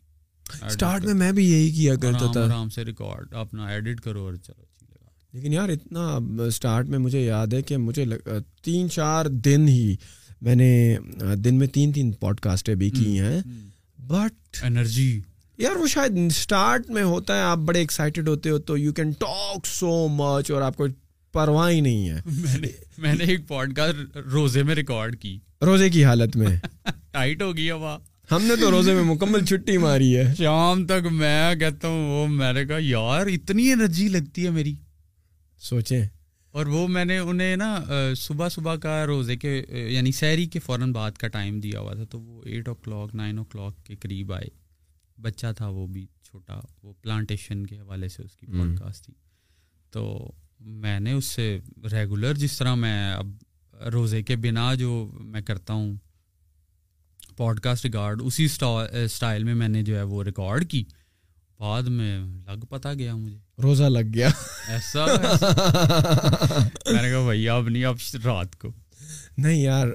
اسٹارٹ میں میں بھی یہی کیا کرتا تھا۔ آرام سے ریکارڈ اپنا ایڈٹ کرو اور چلو لیکن یار اتنا اسٹارٹ میں مجھے یاد ہے کہ مجھے تین چار دن ہی میں نے دن میں تین تین پوڈ کاسٹیں بھی کی ہیں۔ بٹ انرجی یار وہ شاید اسٹارٹ میں ہوتا ہے آپ بڑے ایکسائٹیڈ ہوتے ہو تو you can talk so much اور آپ کو پرواہ ہی نہیں ہے۔ میں نے میں نے ایک پوڈ کاسٹ روزے میں ریکارڈ کی۔ روزے کی حالت میں۔ ٹائٹ ہو گئی ہوا۔ ہم نے تو روزے میں مکمل چھٹی ماری ہے۔ شام تک میں کہتا ہوں وہ میں نے کہا یار اتنی انرجی لگتی ہے میری۔ سوچیں۔ اور وہ میں نے انہیں نا صبح صبح کا روزے کے یعنی سحری کے فوراً بعد کا ٹائم دیا ہوا تھا تو وہ eight o'clock nine o'clock کے قریب آئے۔ بچہ تھا وہ بھی چھوٹا وہ پلانٹیشن کے حوالے سے اس کی پوڈ کاسٹ تھی۔ تو میں نے اس سے ریگولر جس طرح میں اب روزے کے بنا جو میں کرتا ہوں پوڈ کاسٹ ریکارڈ اسی اسٹائل میں میں نے جو ہے وہ ریکارڈ کی۔ بعد میں لگ پتا گیا مجھے۔ روزہ لگ گیا۔ ایسا؟ میں نے کہا بھائی اب نہیں اب رات کو۔ نہیں یار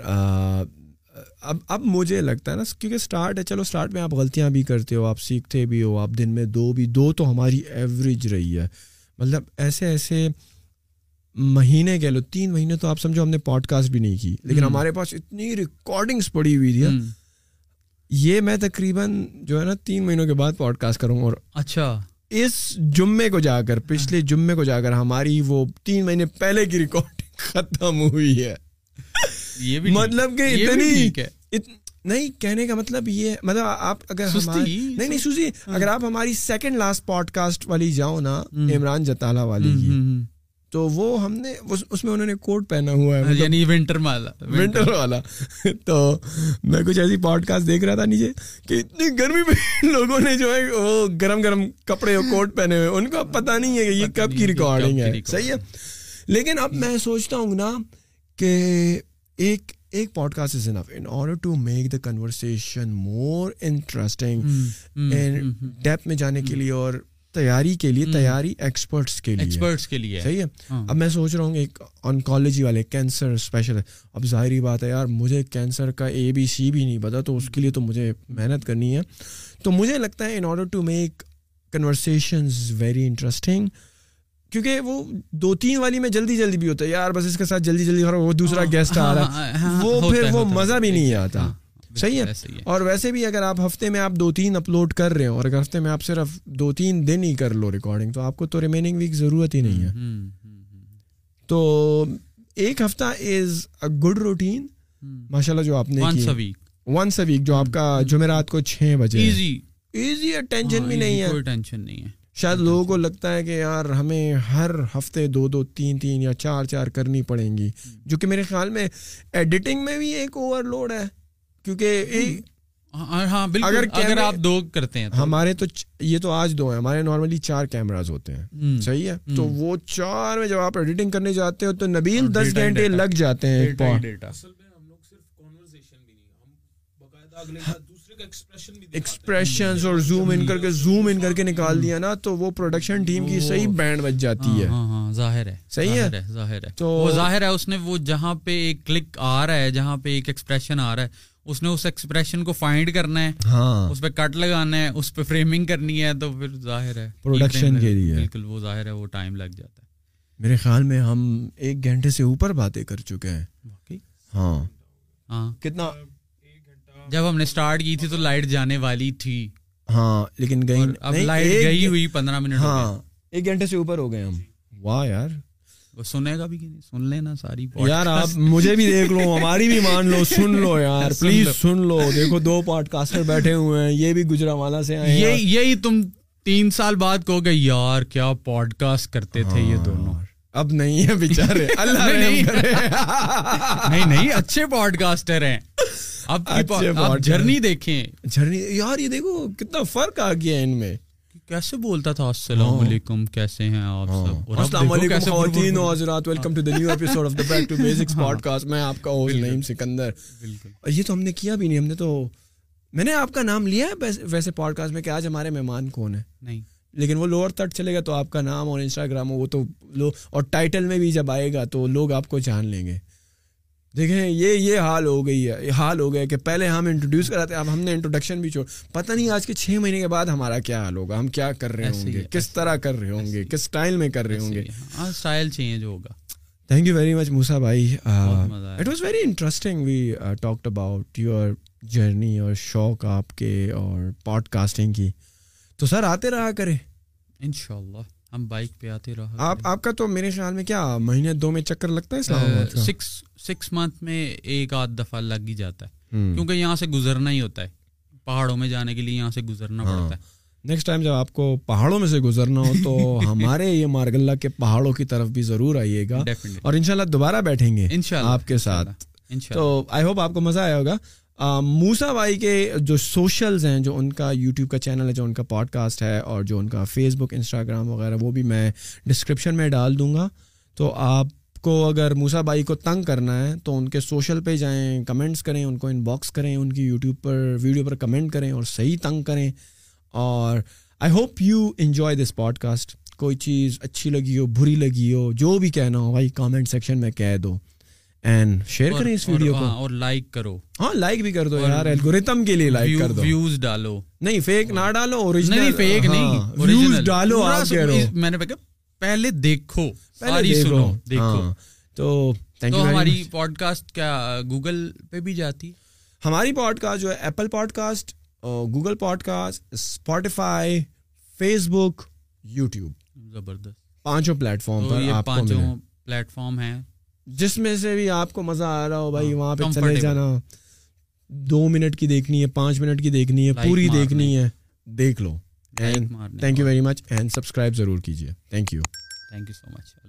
اب اب مجھے لگتا ہے نا کیونکہ اسٹارٹ ہے چلو اسٹارٹ میں آپ غلطیاں بھی کرتے ہو آپ سیکھتے بھی ہو آپ دن میں دو بھی دو تو ہماری ایوریج رہی ہے۔ مطلب ایسے ایسے مہینے کہہ لو تین مہینے تو آپ سمجھو ہم نے پوڈ کاسٹ بھی نہیں کی لیکن ہمارے پاس اتنی ریکارڈنگس پڑی ہوئی تھی۔ یہ میں تقریباً جو ہے نا تین مہینوں کے بعد پوڈ کاسٹ کروں اور اچھا۔ اس جمعے کو جا کر پچھلے جمعے کو جا کر ہماری وہ تین مہینے پہلے کی ریکارڈنگ ختم ہوئی ہے۔ یہ بھی مطلب کہ اتنی نہیں کہنے کا مطلب یہ مطلب آپ اگر نہیں نہیں سوزی اگر آپ ہماری سیکنڈ لاسٹ پوڈ کاسٹ والی جاؤ نا عمران جتالا والی تو وہ ہم نے اس میں انہوں نے کوٹ پہنا ہوا ہے یعنی ونٹر والا ونٹر والا۔ تو میں کچھ ایسی پوڈ کاسٹ دیکھ رہا تھا نیچے کہ اتنی گرمی میں لوگوں نے جو ہے وہ گرم گرم کپڑے کوٹ پہنے ہوئے ان کو اب پتہ نہیں ہے کہ یہ کب کی ریکارڈنگ ہے۔ صحیح ہے؟ لیکن اب میں سوچتا ہوں نا کہ ایک ایک podcast is enough in order to make the conversation more interesting deep میں جانے کے لیے اور تیاری کے لیے تیاری ایکسپرٹس کے لیے۔ ایکسپرٹس کے لیے۔ صحیح ہے؟ اب میں سوچ رہا ہوں ایک آنکالوجی والے کینسر اسپیشل اب ظاہری بات ہے یار مجھے کینسر کا اے بی سی بھی نہیں پتا تو اس کے لیے تو مجھے محنت کرنی ہے۔ تو مجھے لگتا ہے in order to make conversations very interesting کیونکہ وہ دو تین والی میں جلدی جلدی بھی ہوتا ہے۔ یار بس اس کے ساتھ جلدی جلدی وہ دوسرا گیسٹ آ رہا ہے۔ وہ پھر وہ مزہ بھی نہیں آتا۔ صحیح ہے؟ اور ویسے بھی اگر آپ ہفتے میں آپ دو تین اپلوڈ کر رہے ہو اور اگر ہفتے میں آپ صرف دو تین دن ہی کر لو ریکارڈنگ تو آپ کو تو ریمیننگ ویک ضرورت ہی نہیں ہے۔ تو ایک ہفتہ از اے گڈ روٹین ماشاء اللہ جو آپ نے ونس اے ویک جو آپ کا جمعرات کو چھ بجے ایزی ایزی ہے ٹینشن بھی نہیں ہے۔ ٹینشن نہیں ہے۔ شاید لوگوں کو لگتا ہے کہ یار ہمیں ہر ہفتے دو دو تین تین یا چار چار کرنی پڑیں گی۔ جو کہ میرے خیال میں ایڈیٹنگ میں بھی ایک اوور لوڈ ہے۔ کیونکہ ہاں بالکل اگر آپ دو کرتے ہیں ہمارے تو یہ تو آج دو ہیں ہمارے نارملی چار کیمراز ہوتے ہیں صحیح ہے؟ تو وہ چار میں جب آپ ایڈیٹنگ کرنے جاتے ہو تو نبیل دس گھنٹے لگ جاتے ہیں۔ ایکسپریشن اور زوم ان کر کے زوم ان کر کے نکال دیا نا تو وہ پروڈکشن ٹیم کی صحیح بینڈ بج جاتی ہے۔ ظاہر ہے صحیح ہے؟ ظاہر ہے تو ظاہر ہے اس نے وہ جہاں پہ ایک کلک آ رہا ہے جہاں پہ ایک ایکسپریشن آ رہا ہے اس نے اس ایکسپریشن کو فائنڈ کرنا ہے ہاں۔ اس پہ کٹ لگانا ہے اس پہ فریمنگ کرنی ہے تو پھر ظاہر ہے۔ پروڈکشن کے لیے۔ بالکل وہ ظاہر ہے وہ ٹائم لگ جاتا ہے۔ میرے خیال میں ہم ایک گھنٹے سے اوپر باتیں کر چکے ہیں۔ ہاں۔ ہاں۔ کتنا؟ جب ہم نے اسٹارٹ کی تھی تو لائٹ جانے والی تھی۔ ہاں لیکن گئی اب لائٹ گئی ہوئی پندرہ منٹ ہاں ایک گھنٹے سے اوپر ہو گئے ہم۔ واہ یار۔ سنے گا بھی کہ نہیں؟ سن لینا ساری یار آپ مجھے بھی دیکھ لو ہماری بھی مان لو سن لو یار پلیز سن لو۔ دیکھو دو پوڈ کاسٹر بیٹھے ہوئے ہیں یہ بھی گجرا والا سے آئے یہ یہی تم تین سال بعد کہو گے یار کیا پوڈ کاسٹ کرتے تھے یہ دونوں؟ اب نہیں ہے بےچارے اللہ نہیں نہیں۔ اچھے پوڈ کاسٹر ہیں آپ جرنی دیکھیں۔ جرنی یار یہ دیکھو کتنا فرق آ گیا ان میں۔ کیسے بولتا تھا؟ السلام ہاں۔ علیکم کیسے ہیں آپ ہاں۔ سب؟ السلام علیکم خواتین و حضرات welcome to the new episode of the back to basics podcast میں آپ کا ہوسٹ نعیم سکندر۔ بالکل۔ یہ تو ہم نے کیا بھی نہیں ہم نے تو میں نے آپ کا نام لیا ہے ویسے پوڈ کاسٹ میں کہ آج ہمارے مہمان کون ہیں؟ نہیں۔ لیکن وہ لوور تٹ چلے گا تو آپ کا نام اور انسٹاگرام وہ تو لو اور ٹائٹل میں بھی جب آئے گا تو لوگ آپ کو جان لیں گے۔ دیکھیں یہ یہ حال ہو گئی ہے یہ حال ہو گیا کہ پہلے ہم انٹروڈیوس کراتے اب ہم نے انٹروڈکشن بھی چھوڑ پتہ نہیں آج کے چھ مہینے کے بعد ہمارا کیا حال ہوگا ہم کیا کر رہے ہوں گے کس طرح کر رہے ہوں گے کس اسٹائل میں کر رہے ہوں گے؟ اسٹائل چینج ہوگا۔ Thank you very much Moosa بھائی it was very interesting we talked about your journey اور شوق آپ کے اور پوڈ کاسٹنگ کی۔ تو سر آتے رہا کرے ان شاء اللہ ہم بائک پہ آتے رہا آپ آپ کا تو میرے خیال میں کیا مہینے دو میں چکر لگتا ہے سکس سکس منتھ میں ایک آدھ دفعہ لگ ہی جاتا ہے۔ کیونکہ یہاں سے گزرنا ہی ہوتا ہے۔ پہاڑوں میں جانے کے لیے یہاں سے گزرنا ہاں۔ پڑتا ہے۔ نیکسٹ ٹائم جب آپ کو پہاڑوں میں سے گزرنا ہو تو ہمارے یہ مارگلہ کے پہاڑوں کی طرف بھی ضرور آئیے گا۔ اور انشاءاللہ دوبارہ بیٹھیں گے آپ کے ساتھ۔ تو آئی ہوپ آپ کو مزہ آیا ہوگا۔ موسا بھائی کے جو سوشلز ہیں، جو ان کا یوٹیوب کا چینل ہے، جو ان کا پوڈ کاسٹ ہے اور جو ان کا فیس بک انسٹاگرام وغیرہ، وہ بھی میں ڈسکرپشن میں ڈال دوں گا۔ تو آپ کو اگر موسا بھائی کو تنگ کرنا ہے، تو ان کے سوشل پہ جائیں، کمنٹس کریں، ان کو ان باکس کریں، ان کی یوٹیوب پر، ویڈیو پر کمنٹ کریں اور صحیح تنگ کریں۔ اور I hope you enjoy this podcast کوئی چیز اچھی لگی ہو، بری لگی ہو، جو بھی کہنا ہو، بھائی کامنٹ سیکشن میں کہہ دو۔ اینڈ شیئر کریں اس ویڈیو کو اور لائک کرو ہاں لائک بھی کر دو یار الگوریتم کے لیے لائک کر دو ویوز ڈالو نہیں فیک نہ ڈالو اوریجنل نہیں فیک نہیں ویوز ڈالو آپ کہہ رہے میں نے کہا پہلے دیکھو پہلے سنو دیکھو تو تو ہماری پوڈ کاسٹ کیا گوگل پہ بھی جاتی ہماری پوڈ کاسٹ جو ہے Apple podcast Google podcast Spotify Facebook YouTube زبردست پانچوں پلیٹ فارم پر پانچوں پلیٹ فارم ہیں جس میں سے بھی آپ کو مزہ آ رہا ہو بھائی ہاں، وہاں پہ چلے جانا۔ دو منٹ کی دیکھنی ہے پانچ منٹ کی دیکھنی ہے پوری دیکھنی ہے۔ دیکھ لو۔ Thank you very much and subscribe ضرور کیجیے۔ Thank you thank you so much